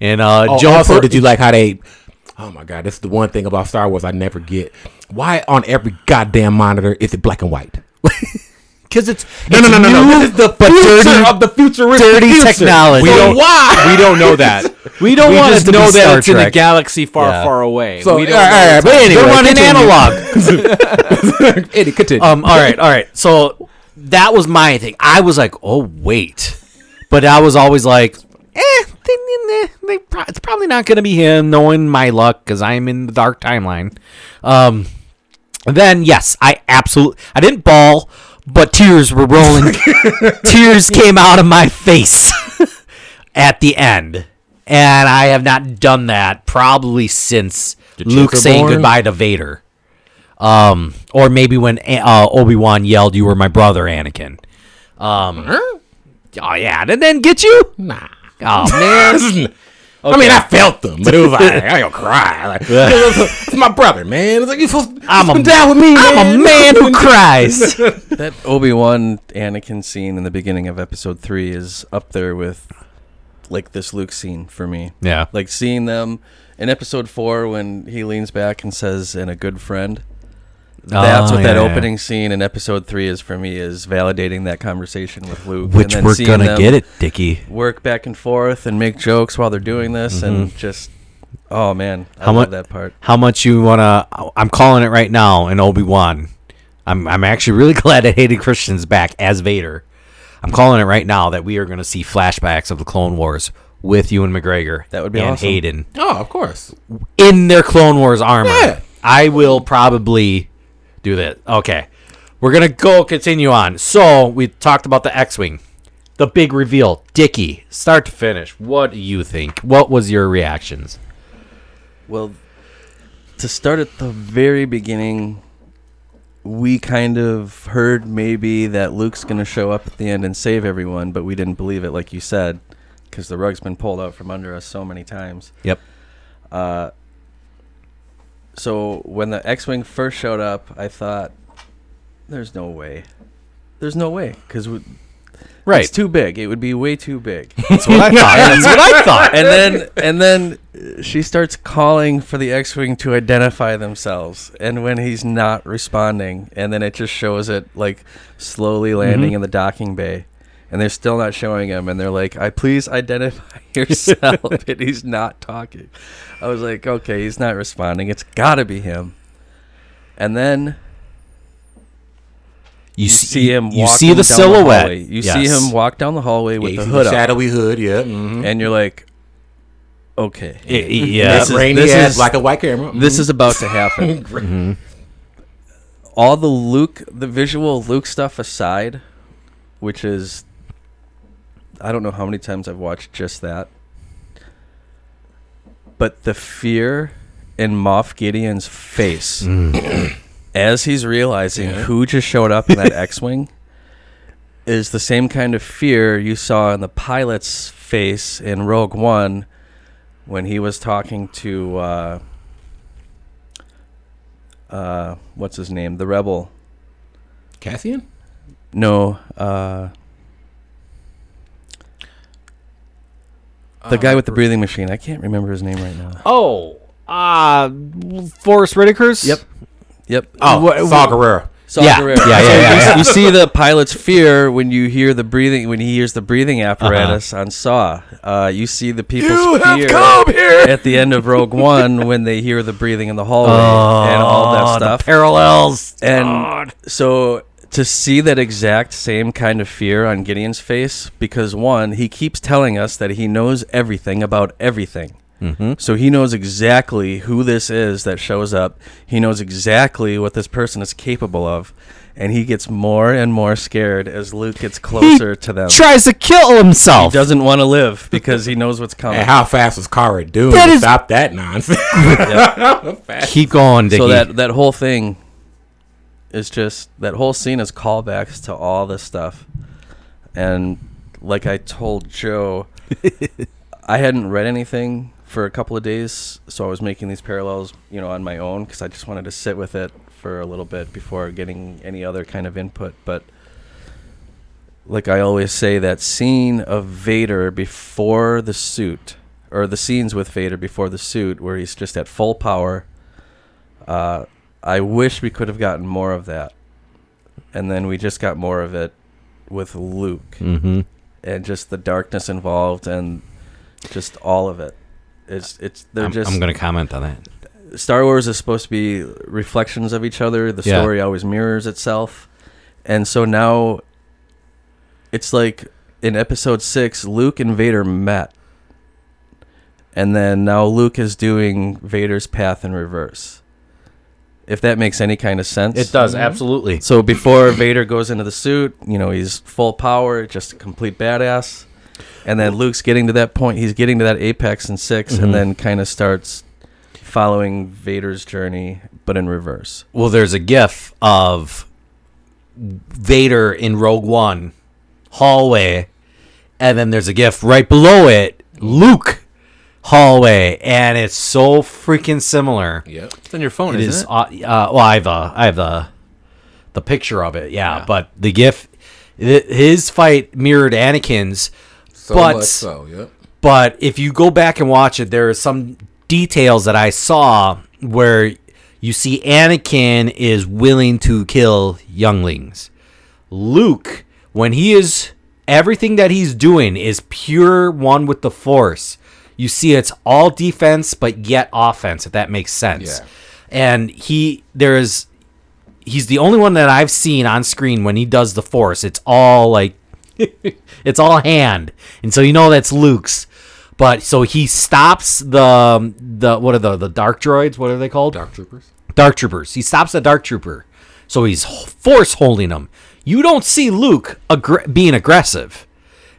And uh, Oh, Joe also, Per- did you like how they? Oh my god, this is the one thing about Star Wars I never get. Why on every goddamn monitor is it black and white? Because it's No, no, it's no, no, no. new, This is the but future dirty, of the futuristic dirty future. technology. We don't. why? We don't know that. We don't we want just to know that Star it's in a galaxy far, Yeah. far away. So, we don't right, know all right, but anyway, They're running analog. Eddie, continue. um. All right. All right. So that was my thing. I was like, oh wait, but I was always like, eh, they, they, they, it's probably not going to be him, knowing my luck because I'm in the dark timeline. Um. Then yes, I absolutely I didn't bawl, but tears were rolling. tears came out of my face at the end, and I have not done that probably since Luke saying born? goodbye to Vader. Um, or maybe when uh, Obi Wan yelled, "You were my brother, Anakin." Um, oh yeah, and then get you? nah. Oh man, I mean, I felt them, but it was like I don't cry. Like, it's my brother, man. It's like you supposed I'm a- down with me. I'm a man who cries. That Obi Wan Anakin scene in the beginning of Episode Three is up there with like this Luke scene for me. Yeah. like seeing them in Episode Four when he leans back and says, "And a good friend." That's Oh, what that yeah, yeah. opening scene in Episode Three is for me. Is validating that conversation with Luke, Which and then we're gonna get it, Dickie. Work back and forth and make jokes while they're doing this, and mm-hmm. just oh man, I How love mu- that part. How much you wanna? I'm calling it right now in Obi Wan. I'm I'm actually really glad that Hayden Christensen's back as Vader. I'm calling it right now that we are going to see flashbacks of the Clone Wars with Ewan McGregor. That would be and awesome. Hayden Oh, of course. in their Clone Wars armor. Yeah. I will probably do that. Okay. We're going to go continue on. So, we talked about the X-Wing. The big reveal. Dickie, start to finish. What do you think? What was your reactions? Well, to start at the very beginning, we kind of heard maybe that Luke's going to show up at the end and save everyone, but we didn't believe it, like you said, because the rug's been pulled out from under us so many times. Yep. Uh, so when the X-wing first showed up, I thought, "There's no way, there's no way," because Right. it's too big. It would be way too big. That's what I thought. That's what I thought. and then and then she starts calling for the X-wing to identify themselves, and when he's not responding, and then it just shows it like slowly landing mm-hmm. in the docking bay, and they're still not showing him, and they're like, "I please identify yourself," and he's not talking. I was like, "Okay, he's not responding. It's got to be him." And then You, you see, see him. You see the down silhouette. hallway. you Yes. see him walk down the hallway with Yeah, the you see hood up, shadowy hood. Yeah. Mm-hmm. and you're like, "Okay, I- I- yeah. This is- rainy this ass is- black and white camera. this is about to happen. All the Luke, the visual Luke stuff aside, which is, I don't know how many times I've watched just that, but the fear in Moff Gideon's face as he's realizing who just showed up in that X-wing is the same kind of fear you saw in the pilot's face in Rogue One when he was talking to uh, uh, what's his name, the rebel. Cassian? No, uh, the guy with the breathing machine. I can't remember his name right now. Oh, uh, Forest Whitaker's. Yep. Yep. Oh, Wha- Saw Gerrera. Saw Yeah. Gerrera. Yeah, yeah, So yeah, you, yeah. you see the pilot's fear when you hear the breathing when he hears the breathing apparatus on Saw. Uh, you see the people's fear at the end of Rogue One when they hear the breathing in the hallway and all that Oh, the stuff. parallels. and so to see that exact same kind of fear on Gideon's face, because one, he keeps telling us that he knows everything about everything. Mm-hmm. So he knows exactly who this is that shows up. He knows exactly what this person is capable of. And he gets more and more scared as Luke gets closer to them. Tries to kill himself. he doesn't want to live because he knows what's coming. And how fast was Cara doing That to is- stop that nonsense? Keep going, Dickie. so that that whole thing is just that whole scene is callbacks to all this stuff. And like i told joe i hadn't read anything for a couple of days so i was making these parallels you know on my own because i just wanted to sit with it for a little bit before getting any other kind of input. But like i always say that scene of vader before the suit or the scenes with vader before the suit where he's just at full power uh, I wish we could have gotten more of that, and then we just got more of it with Luke, mm-hmm. and just the darkness involved, and just all of it. It's it's they're I'm, just I'm going to comment on that. Star Wars is supposed to be reflections of each other. The Yeah. story always mirrors itself, and so now it's like in Episode Six, Luke and Vader met, and then now Luke is doing Vader's path in reverse. If that makes any kind of sense, It does, absolutely. so before Vader goes into the suit, you know, he's full power, just a complete badass. And then Luke's getting to that point. He's getting to that apex in 6 Mm-hmm. and then kind of starts following Vader's journey, but in reverse. Well, there's a gif of Vader in Rogue One hallway, and then there's a gif right below it, Luke hallway, and it's so freaking similar. yep. It's on your phone, It isn't is. it? Uh, well, I have the I have the the picture of it. Yeah, but the gif, hi- his fight mirrored Anakin's. So but much so, yep. but if you go back and watch it, there are some details that I saw where you see Anakin is willing to kill younglings. Luke, when he is everything that he's doing is pure one with the Force. You see, it's all defense, but yet offense. If that makes sense. Yeah. And he there is he's the only one that I've seen on screen when he does the Force. It's all like it's all hand, and so you know that's Luke's. But so he stops the the what are the the dark droids? What are they called? Dark Troopers. Dark troopers. He stops the dark trooper, so he's force holding him. You don't see Luke aggr- being aggressive,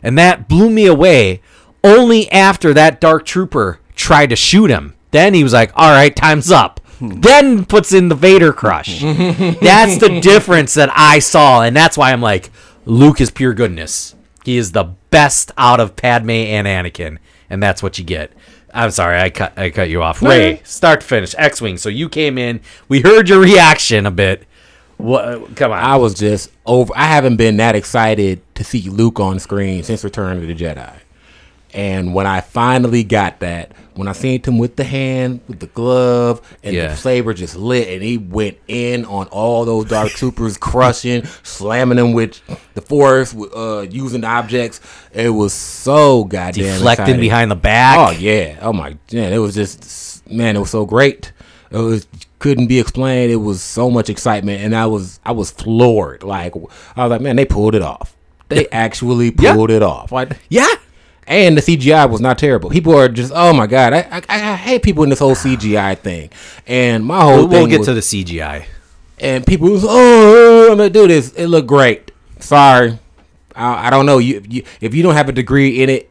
and that blew me away. Only after that dark trooper tried to shoot him, then he was like, "All right, time's up." Hmm. then puts in the Vader crush. that's the difference that I saw, and that's why I'm like, Luke is pure goodness. He is the best out of Padme and Anakin, and that's what you get. I'm sorry, I cut I cut you off. Ray, start to finish, X-wing. So you came in, we heard your reaction a bit. What? Come on. I was just over. I haven't been that excited to see Luke on screen since Return of the Jedi. And when I finally got that, when I seen him with the hand, with the glove, and Yeah. the saber just lit, and he went in on all those dark troopers, crushing, slamming them with the force, with, uh, using objects. It was so goddamn Deflecting exciting. behind the back. Oh yeah. Oh my man, it was just man, it was so great. It was couldn't be explained. It was so much excitement, and I was I was floored. Like I was like, man, they pulled it off. They actually Yeah. pulled it off. Like, yeah. And the CGI was not terrible. People are just, oh my god, I I, I hate people in this whole CGI thing. And my whole We'll, we'll get was- to the CGI. and people was, oh, I'm gonna do this. It looked great. Sorry, I, I don't know. You, you if you don't have a degree in it,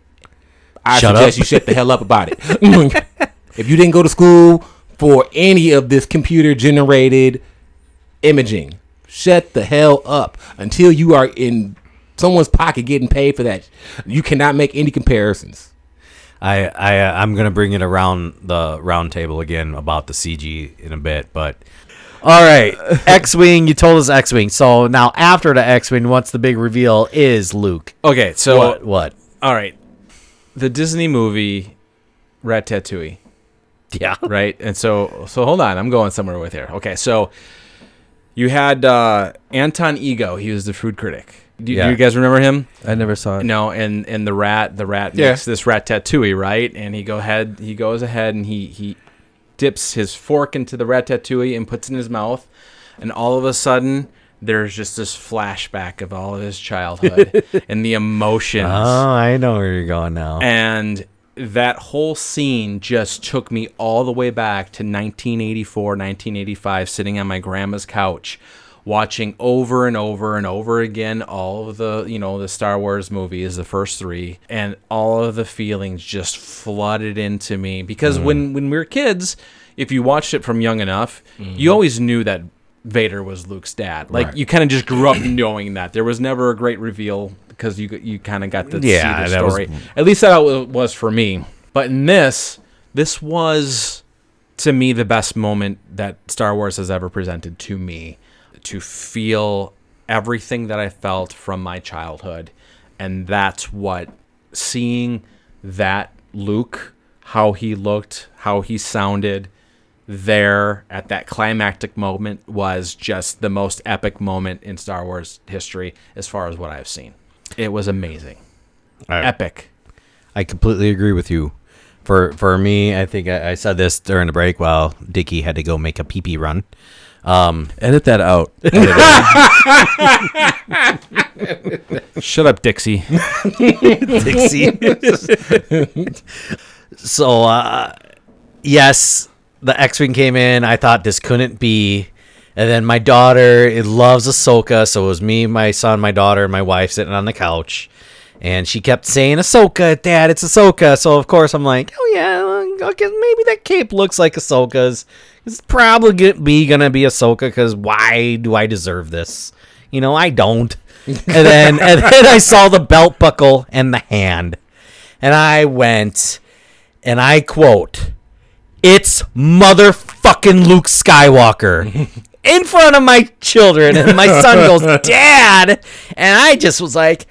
I Shut suggest up. you shut the hell up about it. if you didn't go to school for any of this computer generated imaging. Shut the hell up until you are in someone's pocket getting paid for that. You cannot make any comparisons. I I uh, I'm gonna bring it around the round table again about the CG in a bit, but all right, X-wing. You told us X-wing. So now after the X-wing, what's the big reveal? Is Luke? Okay, so what? What? all right, the Disney movie Ratatouille, Yeah. right? And so so hold on, I'm going somewhere with here. Okay, so you had uh, Anton Ego. He was the food critic. Do, Yeah. do you guys remember him? I never saw it. No, and and the rat, the rat Yeah. makes this ratatouille, right? And he go ahead, he goes ahead, and he he dips his fork into the ratatouille and puts it in his mouth, and all of a sudden. There's just this flashback of all of his childhood and the emotions Oh, I know where you're going now. and that whole scene just took me all the way back to 1984 1985 sitting on my grandma's couch watching over and over and over again all of the you know the star wars movies the first three and all of the feelings just flooded into me because when mm-hmm. when we were kids if you watched it from young enough you mm-hmm. always knew that vader was luke's dad like Right. you kind of just grew up knowing that there was never a great reveal because you you kind of got to Yeah, see the that was- story at least that was for me. But in this, this was to me the best moment that Star Wars has ever presented to me. To feel everything that I felt from my childhood, and that's what seeing that Luke, how he looked, how he sounded there at that climactic moment was just the most epic moment in Star Wars history as far as what I've seen. It was amazing. Epic. I completely agree with you. For for me, I think I, I said this during the break while Dickie had to go make a pee pee run. Um, Edit that out. Shut up, Dixie. Dixie. so, uh, yes, the X Wing came in. I thought this couldn't be. And then my daughter it loves Ahsoka. So it was me, my son, my daughter, and my wife sitting on the couch. And she kept saying, Ahsoka, Dad, it's Ahsoka. So, of course, I'm like, oh, yeah, okay, maybe that cape looks like Ahsoka's. It's probably gonna be to be Ahsoka because why do I deserve this? You know, I don't. and then and then I saw the belt buckle and the hand. And I went and I quote, It's motherfucking Luke Skywalker. In front of my children, and my son goes, Dad! And I just was like,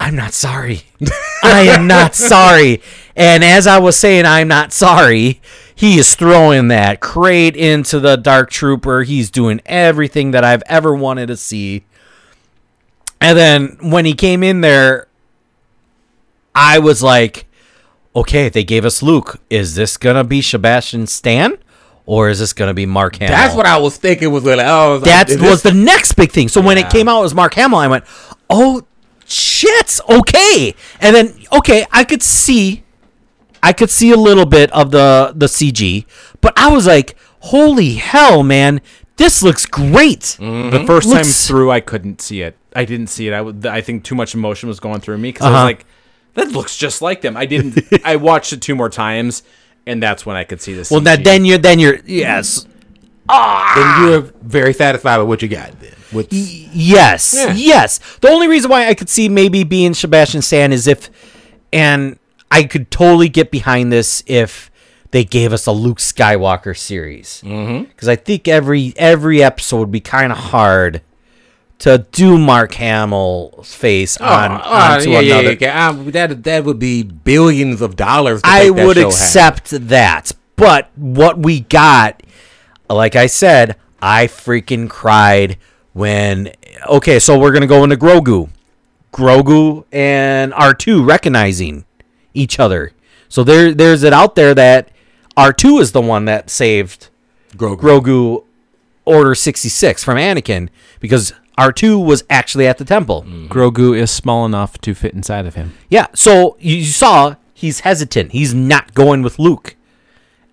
I'm not sorry. I am not sorry. And as I was saying, I'm not sorry, he is throwing that crate into the Dark Trooper. He's doing everything that I've ever wanted to see. And then when he came in there, I was like, okay, they gave us Luke. Is this going to be Sebastian Stan? Or is this going to be Mark Hamill? That's what I was thinking was like, oh, I was like, was this- the next big thing. So when it came out it was Mark Hamill, I went, "Oh shit, okay." And then okay, I could see, I could see a little bit of the the CG, but I was like, "Holy hell, man, this looks great." The first time through, I couldn't see it. I didn't see it. I, would- I think too much emotion was going through me because I Uh-huh. was like, that looks just like them. I didn't. I watched it two more times, and that's when I could see this. Well, that, then you're then you're yes, then you're very satisfied with what you got. Then with yes, Yeah. yes. The only reason why I could see maybe being Sebastian Stan is if, and I could totally get behind this if they gave us a Luke Skywalker series. Because I think every every episode would be kind of hard to do Mark Hamill's face on oh, onto yeah, yeah, another. yeah, Um, that that would be billions of dollars. To I would happen. accept that. But what we got, like I said, I freaking cried when. Okay, so we're gonna go into Grogu, Grogu and R two recognizing each other. So there, there's it out there that R two is the one that saved Grogu. Grogu Order sixty six from Anakin because R two was actually at the temple. Mm-hmm. Grogu is small enough to fit inside of him. Yeah, so you you saw he's hesitant. He's not going with Luke.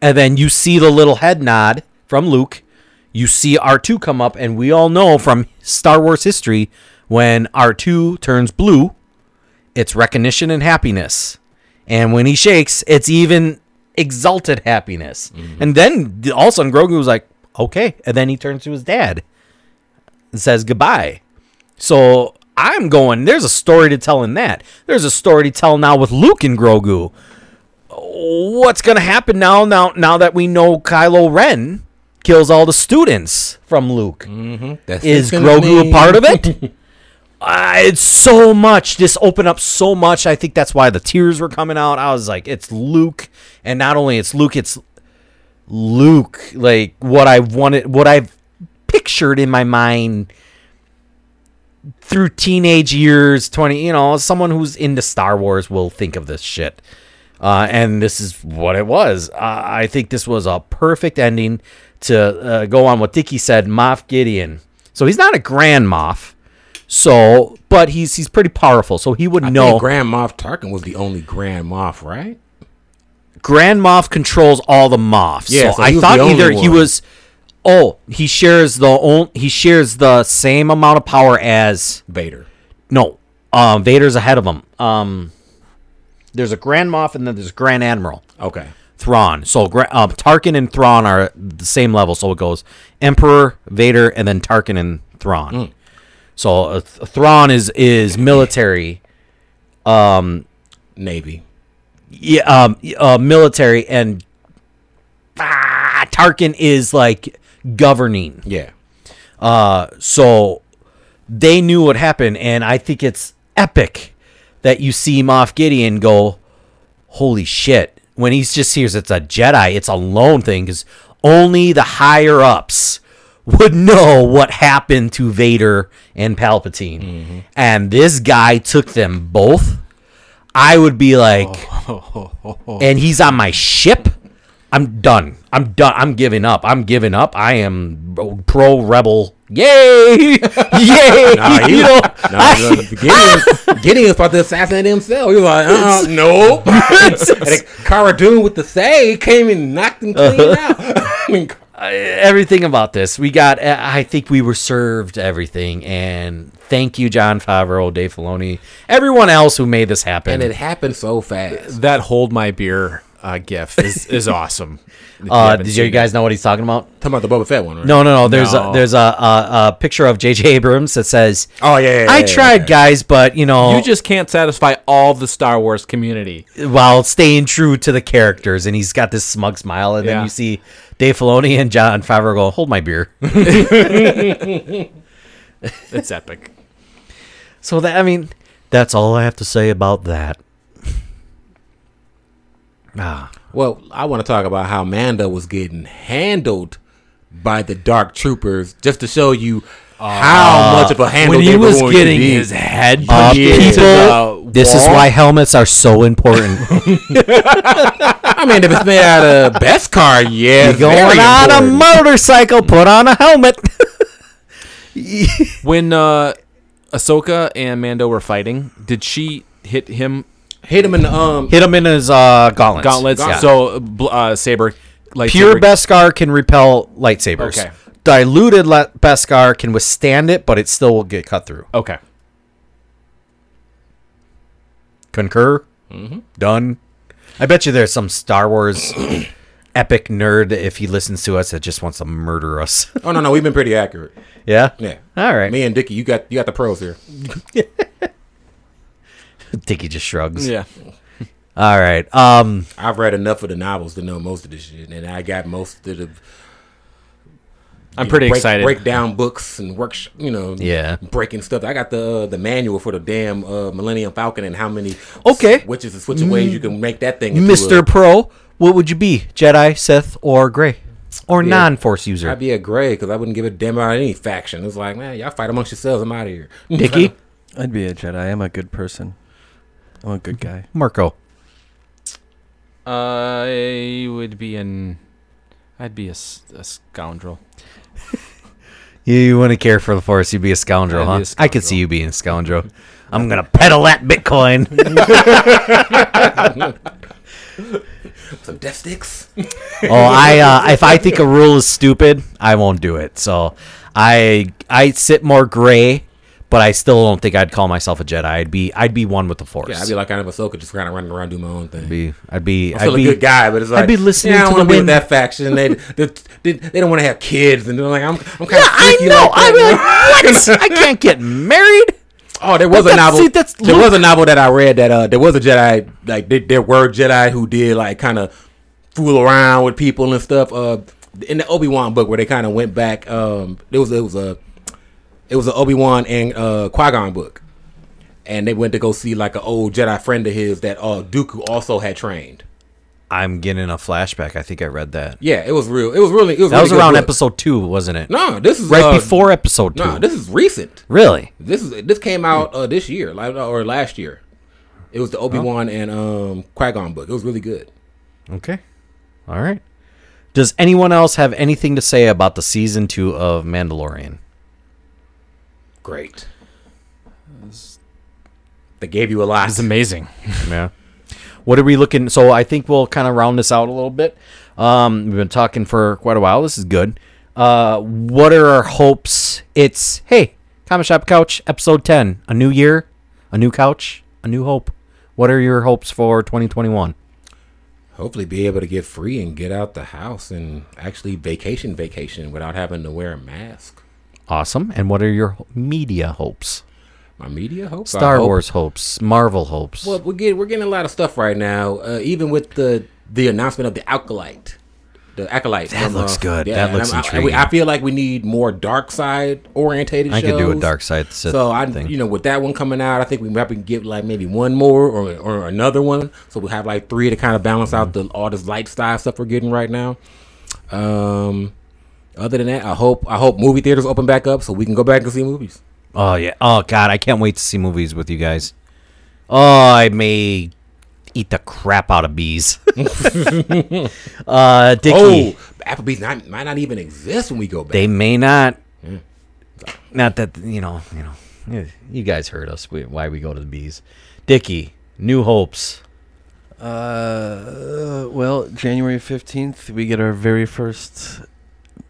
And then you see the little head nod from Luke. You see R2 come up, and we all know from Star Wars history when R2 turns blue, it's recognition and happiness. And when he shakes, it's even exalted happiness. Mm-hmm. And then all of a sudden, Grogu was like, okay. And then he turns to his dad. and says goodbye. So I'm going. There's a story to tell in that. There's a story to tell now with Luke and Grogu. What's gonna happen now? Now, now that we know Kylo Ren kills all the students from Luke, That's is Grogu a part of it? Uh, it's so much. This opened up so much. I think that's why the tears were coming out. I was like, it's Luke, and not only it's Luke, it's Luke. Like what I wanted, what I've pictured in my mind through teenage years, twenty. You know, someone who's into Star Wars will think of this shit. Uh, and this is what it was. Uh, I think this was a perfect ending to uh, go on what Dickie said. Moff Gideon. So he's not a Grand Moff. So, but he's he's pretty powerful. So he would I know. Grand Moff Tarkin was the only Grand Moff, right? Grand Moff controls all the Moffs. Yeah, so, so I thought either he was. Oh, he shares the on, he shares the same amount of power as Vader. no. Um, Vader's ahead of him. Um, there's a Grand Moff and then there's Grand Admiral. Okay. Thrawn. So um, Tarkin and Thrawn are the same level. So it goes Emperor, Vader, and then Tarkin and Thrawn. So uh, Thrawn is is military. um, Navy. Yeah, um, uh, military, and ah, Tarkin is like governing. Yeah. Uh, so they knew what happened, and I think it's epic that you see Moff Gideon go, "Holy shit!" When he's just hears it's a Jedi, it's a lone thing because only the higher ups would know what happened to Vader and Palpatine, mm-hmm. and this guy took them both. I would be like, and he's on my ship. I'm done. I'm done. I'm giving up. I'm giving up. I am pro rebel. Yay! Yay! Nah, you know, nah, no, Gideon, Gideon was about to assassinate himself. He was like, uh, nope. and Cara Dune with the say came and knocked him clean out. I mean, everything about this. We got. I think we were served everything, and thank you, Jon Favreau, Dave Filoni, everyone else who made this happen. and it happened so fast. That hold my beer uh, gif is, is awesome. If you uh, did you seen guys know what he's talking about? Talking about the Boba Fett one, right? No, no, no. There's No. a there's a, a, a picture of J.J. Abrams that says, Oh yeah. yeah, "I yeah, tried, yeah. guys, but you know, you just can't satisfy all the Star Wars community. while staying true to the characters." And he's got this smug smile, and then you see Dave Filoni and Jon Favreau go, "Hold my beer." It's epic. so that I mean, that's all I have to say about that. Ah, Well, I want to talk about how Manda was getting handled by the Dark Troopers, just to show you how much of a handle when he they was getting his head uh, punched people, the this is why helmets are so important. I mean, if it's made out of Beskar, yeah, it's Going very on a motorcycle, put on a helmet. when uh, Ahsoka and Mando were fighting, did she hit him hit him in the um. Hit him in his uh, gauntlets. gauntlets? Yeah. So bl- uh, saber, like Pure Beskar can repel lightsabers. Okay. Diluted le- Beskar can withstand it, but it still will get cut through. Okay. Concur? Mm-hmm. Done. I bet you there's some Star Wars epic nerd, if he listens to us, that just wants to murder us. Oh no, no, we've been pretty accurate. yeah? Yeah. All right. Me and Dickie, you got you got the pros here. Dickie just shrugs. Yeah. All right. Um, I've read enough of the novels to know most of this shit, and I got most of the. I'm pretty break, excited. Break down books and work, you know, Yeah. breaking stuff. I got the the manual for the damn uh, Millennium Falcon and how many Okay. switches and switch ways you can make that thing. Mr. a- Pro, what would you be? Jedi, Sith, or Gray? Or non Force user? I'd be a gray because I wouldn't give a damn about any faction. It's like, man, y'all fight amongst yourselves. I'm out of here. Dickie? I'd be a Jedi. I'm a good person. I'm a good guy. Marco. I would be an. I'd be a, s- a scoundrel. You, you wouldn't care for the Force, you'd be a scoundrel, I'd huh? be a I could see you being a scoundrel. I'm going to peddle that Bitcoin. Some death sticks. oh, I uh, if I think a rule is stupid, I won't do it. So I I sit more gray, but I still don't think I'd call myself a Jedi. I'd be I'd be one with the Force. Yeah, I'd be like kind of Ahsoka, just kind of running around, do my own thing. be I'd be I'm I'd still be a good guy, but it's like I'd be listening Yeah, I don't the want to be with that faction. They they, they, they don't want to have kids, and they're like, I'm, I'm kind Yeah, of I know. like I'd be like, what? I can't get married. Oh, there was But a novel. see, that's there was a novel that I read that uh, there was a Jedi like there, there were Jedi who did like kind of fool around with people and stuff. Uh, in the Obi Wan book where they kind of went back. Um, it was it was a it was an Obi Wan and uh, Qui Gon book, and they went to go see like an old Jedi friend of his that uh, Dooku also had trained. I'm getting a flashback. I think I read that. Yeah, it was real. It was really. It was That was really good around book. episode two, wasn't it? No, this is right uh, before episode two. No, this is recent. really? This is this came out uh, this year, like or last year. It was the Obi Wan and um, Qui Gon book. It was really good. Okay. All right. Does anyone else have anything to say about the season two of Mandalorian? Great. They gave you a lot. It's amazing. Yeah. What are we looking? So I think we'll kind of round this out a little bit. Um, we've been talking for quite a while. This is good. Uh, what are our hopes? It's hey, Comic Shop Couch, episode ten. A new year, a new couch, a new hope. What are your hopes for 2021? Hopefully, be able to get free and get out the house and actually vacation, vacation without having to wear a mask. Awesome. And what are your media hopes? My media hopes. Star hope- Wars hopes, Marvel hopes. Well, we're getting we're getting a lot of stuff right now. Uh, even with the the announcement of the acolyte, the acolyte. That from, looks uh, good. That looks I- intriguing. I, feel like we need more dark side orientated. I could do a dark side So I, thing. you know, with that one coming out, I think we might get like maybe one more or or another one. So we have like three to kind of balance out the all this light style stuff we're getting right now. Um, other than that, I hope I hope movie theaters open back up so we can go back and see movies. Oh yeah. Oh god, I can't wait to see movies with you guys. Oh, I may eat the crap out of bees. uh, Dickie, Oh, Applebee's not, might not even exist when we go back. they may not. Not that you know, you know. You guys heard us. We, why we go to the bees? Dickie, New Hopes. Uh, well, January 15th, we get our very first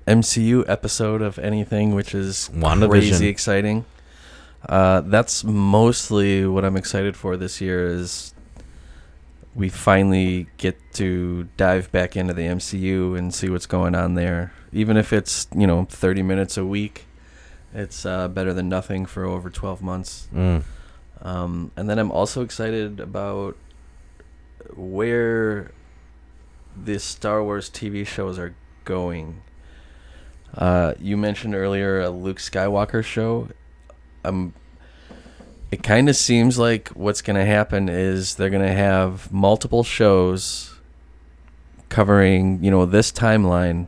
MCU episode of anything, which is crazy exciting. Uh, that's mostly what I'm excited for this year is we finally get to dive back into the MCU and see what's going on there. Even if it's, you know, 30 minutes a week, it's uh, better than nothing for over 12 months. Mm. Um, and then I'm also excited about where the Star Wars TV shows are going. Uh, you mentioned earlier a Luke Skywalker show. Um, it kind of seems like what's going to happen is they're going to have multiple shows covering, you know, this timeline.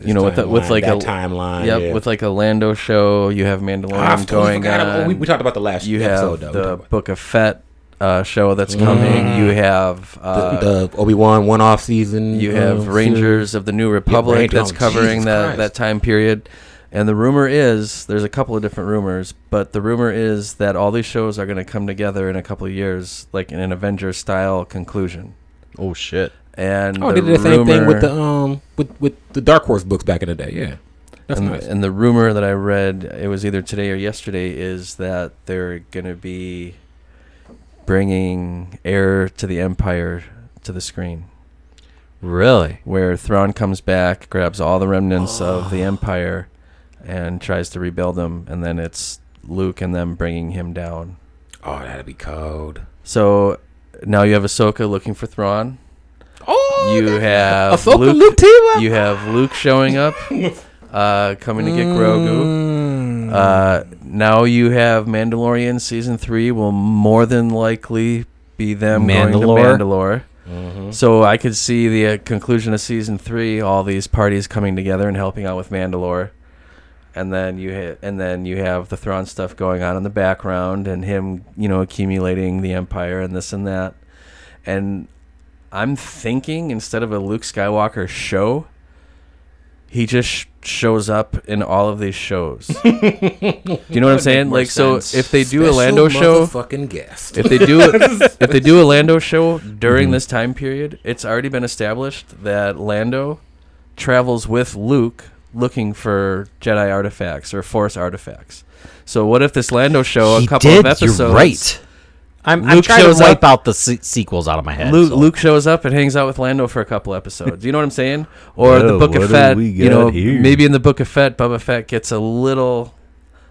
you know, with the, with like a timeline. Yep, yeah. with like a Lando show. You have Mandalorian Ah, going on. we, we talked about the last You episode. have though. The Book of Fett uh, show that's coming. You have uh, the, the Obi Wan one off season. you uh, have. Rangers of the New Republic Ranger- that's covering Jesus that Christ. that time period. And the rumor is there's a couple of different rumors, but the rumor is that all these shows are going to come together in a couple of years, like in an Avengers style conclusion. Oh shit. And Oh, the they did the same thing with the um with with the Dark Horse books back in the day. Yeah, that's and, nice. and the rumor that I read, it was either today or yesterday, is that they're going to be bringing Heir to the Empire to the screen. Really? Where Thrawn comes back, grabs all the remnants of Oh. the Empire, and tries to rebuild them, and then it's Luke and them bringing him down. oh, that'd be cold. So now you have Ahsoka looking for Thrawn. Oh, You have Ahsoka Luke, Luke? You have Luke showing up, uh, coming to get Grogu. Uh, now you have Mandalorian season three will more than likely be them Mandalore? going to Mandalore. So I could see the uh, conclusion of season three, all these parties coming together and helping out with Mandalore, and then you hit, and then you have the Thrawn stuff going on in the background, and him, you know, accumulating the Empire and this and that, and I'm thinking instead of a Luke Skywalker show, he just sh- shows up in all of these shows. do you know what I'm saying? Like, so if they do a Lando show, fucking guest. if they do if they do a Lando show during mm-hmm. this time period, it's already been established that Lando travels with Luke looking for Jedi artifacts or Force artifacts. So what if this Lando show a couple did. of episodes? You're right. I'm, I'm Luke trying to shows wipe up- out the se- sequels out of my head. Luke, so- Luke shows up and hangs out with Lando for a couple episodes. You know what I'm saying? Or the Book of do Fett. You know, here? maybe in the Book of Fett, Boba Fett gets a little,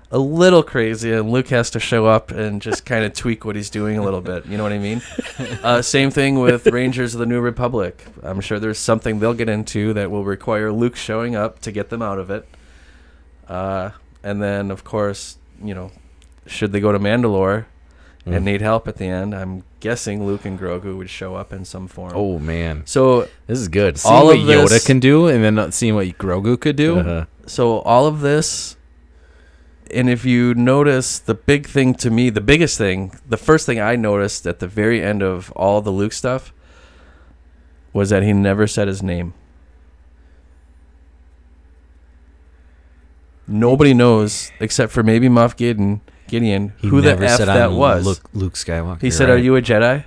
a little crazy, and Luke has to show up and just kind of tweak what he's doing a little bit. You know what I mean? Uh, same thing with Rangers of the New Republic. I'm sure there's something they'll get into that will require Luke showing up to get them out of it. Uh, and then, of course, you know, should they go to Mandalore? Mm. And need help at the end. I'm guessing Luke and Grogu would show up in some form. oh man, So this is good. Seeing All what of Yoda this- can do, and then not seeing what Grogu could do. Uh-huh. so all of this and if you notice the big thing to me, the biggest thing, the first thing I noticed at the very end of all the Luke stuff was that he never said his name. Nobody knows except for maybe Moff Gideon, Gideon, He who the f said, that "I'm was. Luke, Luke Skywalker. he said, right? "Are you a Jedi?"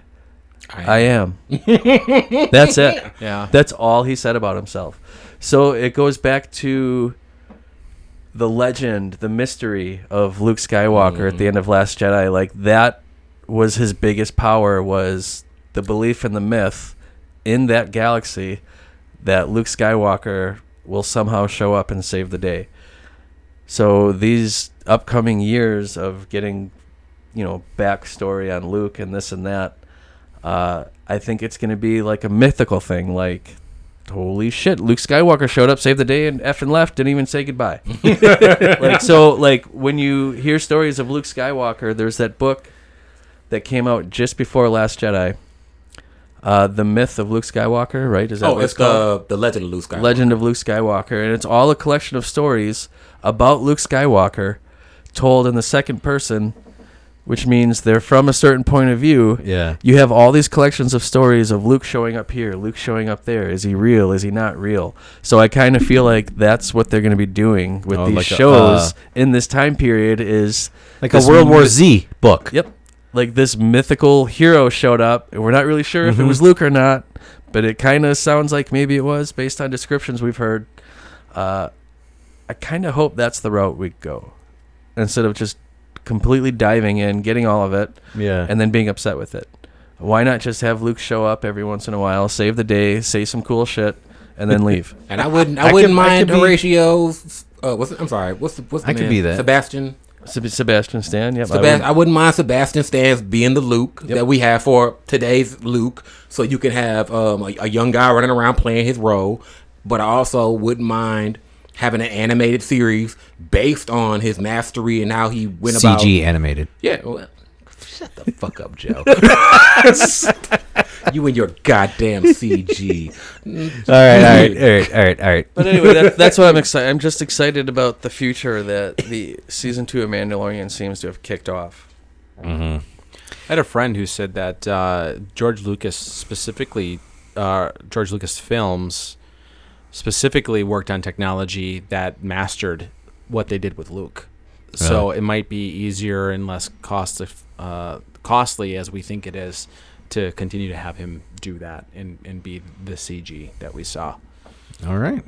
I am. That's it. Yeah. That's all he said about himself. So it goes back to the legend, the mystery of Luke Skywalker at the mm-hmm. end of Last Jedi. Like that was his biggest power was the belief in the myth in that galaxy that Luke Skywalker will somehow show up and save the day. So these upcoming years of getting, you know, backstory on Luke and this and that, uh, I think it's going to be like a mythical thing. Like, holy shit, Luke Skywalker showed up, saved the day, and effing left, didn't even say goodbye. like so, like when you hear stories of Luke Skywalker, there's that book that came out just before Last Jedi. Uh, the myth of Luke Skywalker, right? Is that Oh, it's it's the the Legend of Luke Skywalker. Legend of Luke Skywalker, and it's all a collection of stories about Luke Skywalker, told in the second person, which means they're from a certain point of view. Yeah. You have all these collections of stories of Luke showing up here, Luke showing up there. Is he real? Is he not real? So I kind of feel like that's what they're going to be doing with Oh, these like a, shows uh, in this time period. Is Like a this World War myth- Z book. Yep. Like this mythical hero showed up, and we're not really sure if Mm-hmm. it was Luke or not, but it kind of sounds like maybe it was based on descriptions we've heard. Uh, I kind of hope that's the route we go, instead of just completely diving in, getting all of it, Yeah. and then being upset with it. Why not just have Luke show up every once in a while, save the day, say some cool shit, and then leave? And I wouldn't I, I wouldn't could- mind could be- Horatio's uh what's it, I'm sorry, what's the what's the I could be that. Sebastian. Seb- Sebastian Stan, yep. I Sebast- would- I wouldn't mind Sebastian Stans being the Luke that we have for today's Luke, so you can have um, a, a young guy running around playing his role. But I also wouldn't mind having an animated series based on his mastery and how he went about. CG animated. Yeah. Well, shut the fuck up, Joe. you and your goddamn CG. All right, all right, all right, all right, all right. But anyway, that, that's what I'm excited. I'm just excited about the future that the season two of Mandalorian seems to have kicked off. I had a friend who said that uh, George Lucas specifically, uh, George Lucas Films specifically worked on technology that mastered what they did with Luke. So it might be easier and less cost uh, costly as we think it is to continue to have him do that and, and be the CG that we saw. All right.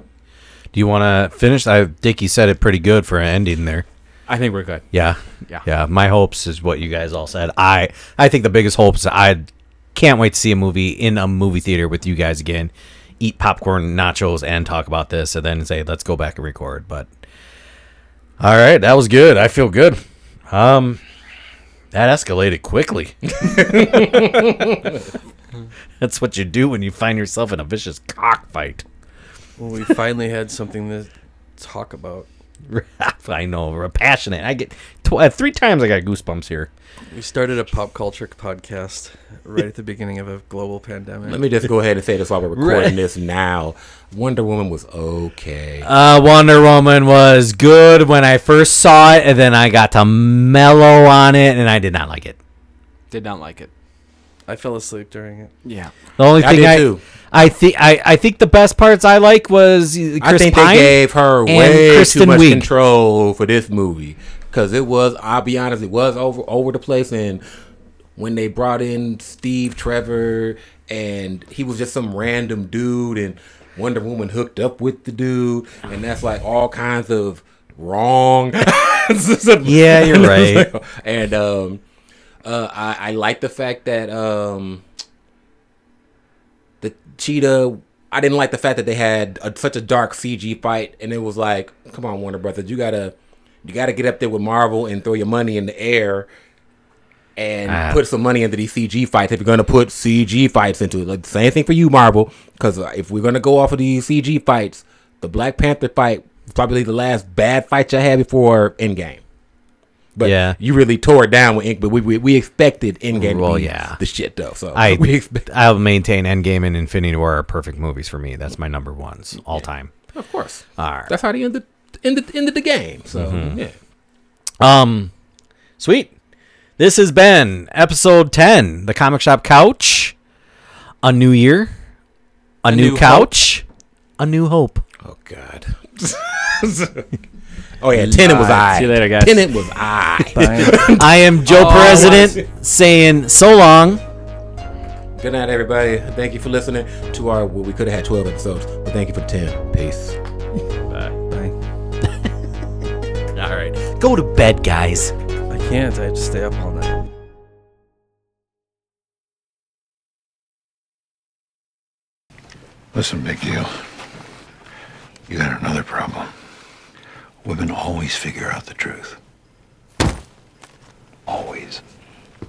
Do you want to finish? I think you said it pretty good for an ending there. I think we're good. Yeah. Yeah. Yeah. My hopes is what you guys all said. I I think the biggest hopes I can't wait to see a movie in a movie theater with you guys again. Eat popcorn, nachos, and talk about this, and then say let's go back and record. But all right, that was good. I feel good. Um, that escalated quickly. That's what you do when you find yourself in a vicious cockfight. Well, we finally had something to talk about. I know, we're passionate. I get tw- uh, three times I got goosebumps here. We started a pop culture podcast right at the beginning of a global pandemic. Let me just go ahead and say this while we're recording Right. this now. Wonder Woman was okay. Uh, Wonder Woman was good when I first saw it, and then I got to mellow on it, and I did not like it. Did not like it. I fell asleep during it. Yeah. The only I thing did I, too. I think I, I think the best parts I like was Chris I think Pine they gave her way Kristen too much Wiig. control for this movie because it was. I'll be honest, it was over over the place. And when they brought in Steve Trevor, and he was just some random dude, and Wonder Woman hooked up with the dude, and that's like all kinds of wrong. Yeah, you're right. and um, uh, I, I like the fact that um, cheetah. I didn't like the fact that they had a, such a dark CG fight, and it was like, come on, Warner Brothers, you gotta, you gotta get up there with Marvel and throw your money in the air, and Ah. put some money into these CG fights. If you're gonna put CG fights into it, like same thing for you, Marvel, because if we're gonna go off of these CG fights, the Black Panther fight was probably the last bad fight you had before Endgame. But Yeah. you really tore it down with Ink. But we we, we expected Endgame Well, to be yeah. the shit though. So I we expect, I'll maintain Endgame and Infinity War are perfect movies for me. That's my number ones all time. of course. All right. That's how they ended ended ended the game. So Mm-hmm. yeah. Um, sweet. This has been episode ten, the Comic Shop Couch. A new year, a, new, new couch, a new hope. Oh God. oh yeah, Tenet was I. See you later, guys. Tenet was I. I am Joe oh, President saying so long. Good night, everybody. Thank you for listening to our. Well, we could have had twelve episodes, but thank you for ten. Peace. Bye. Bye. All right, go to bed, guys. I can't. I have to stay up all night. Listen, big deal. You got another problem. Women always figure out the truth. Always.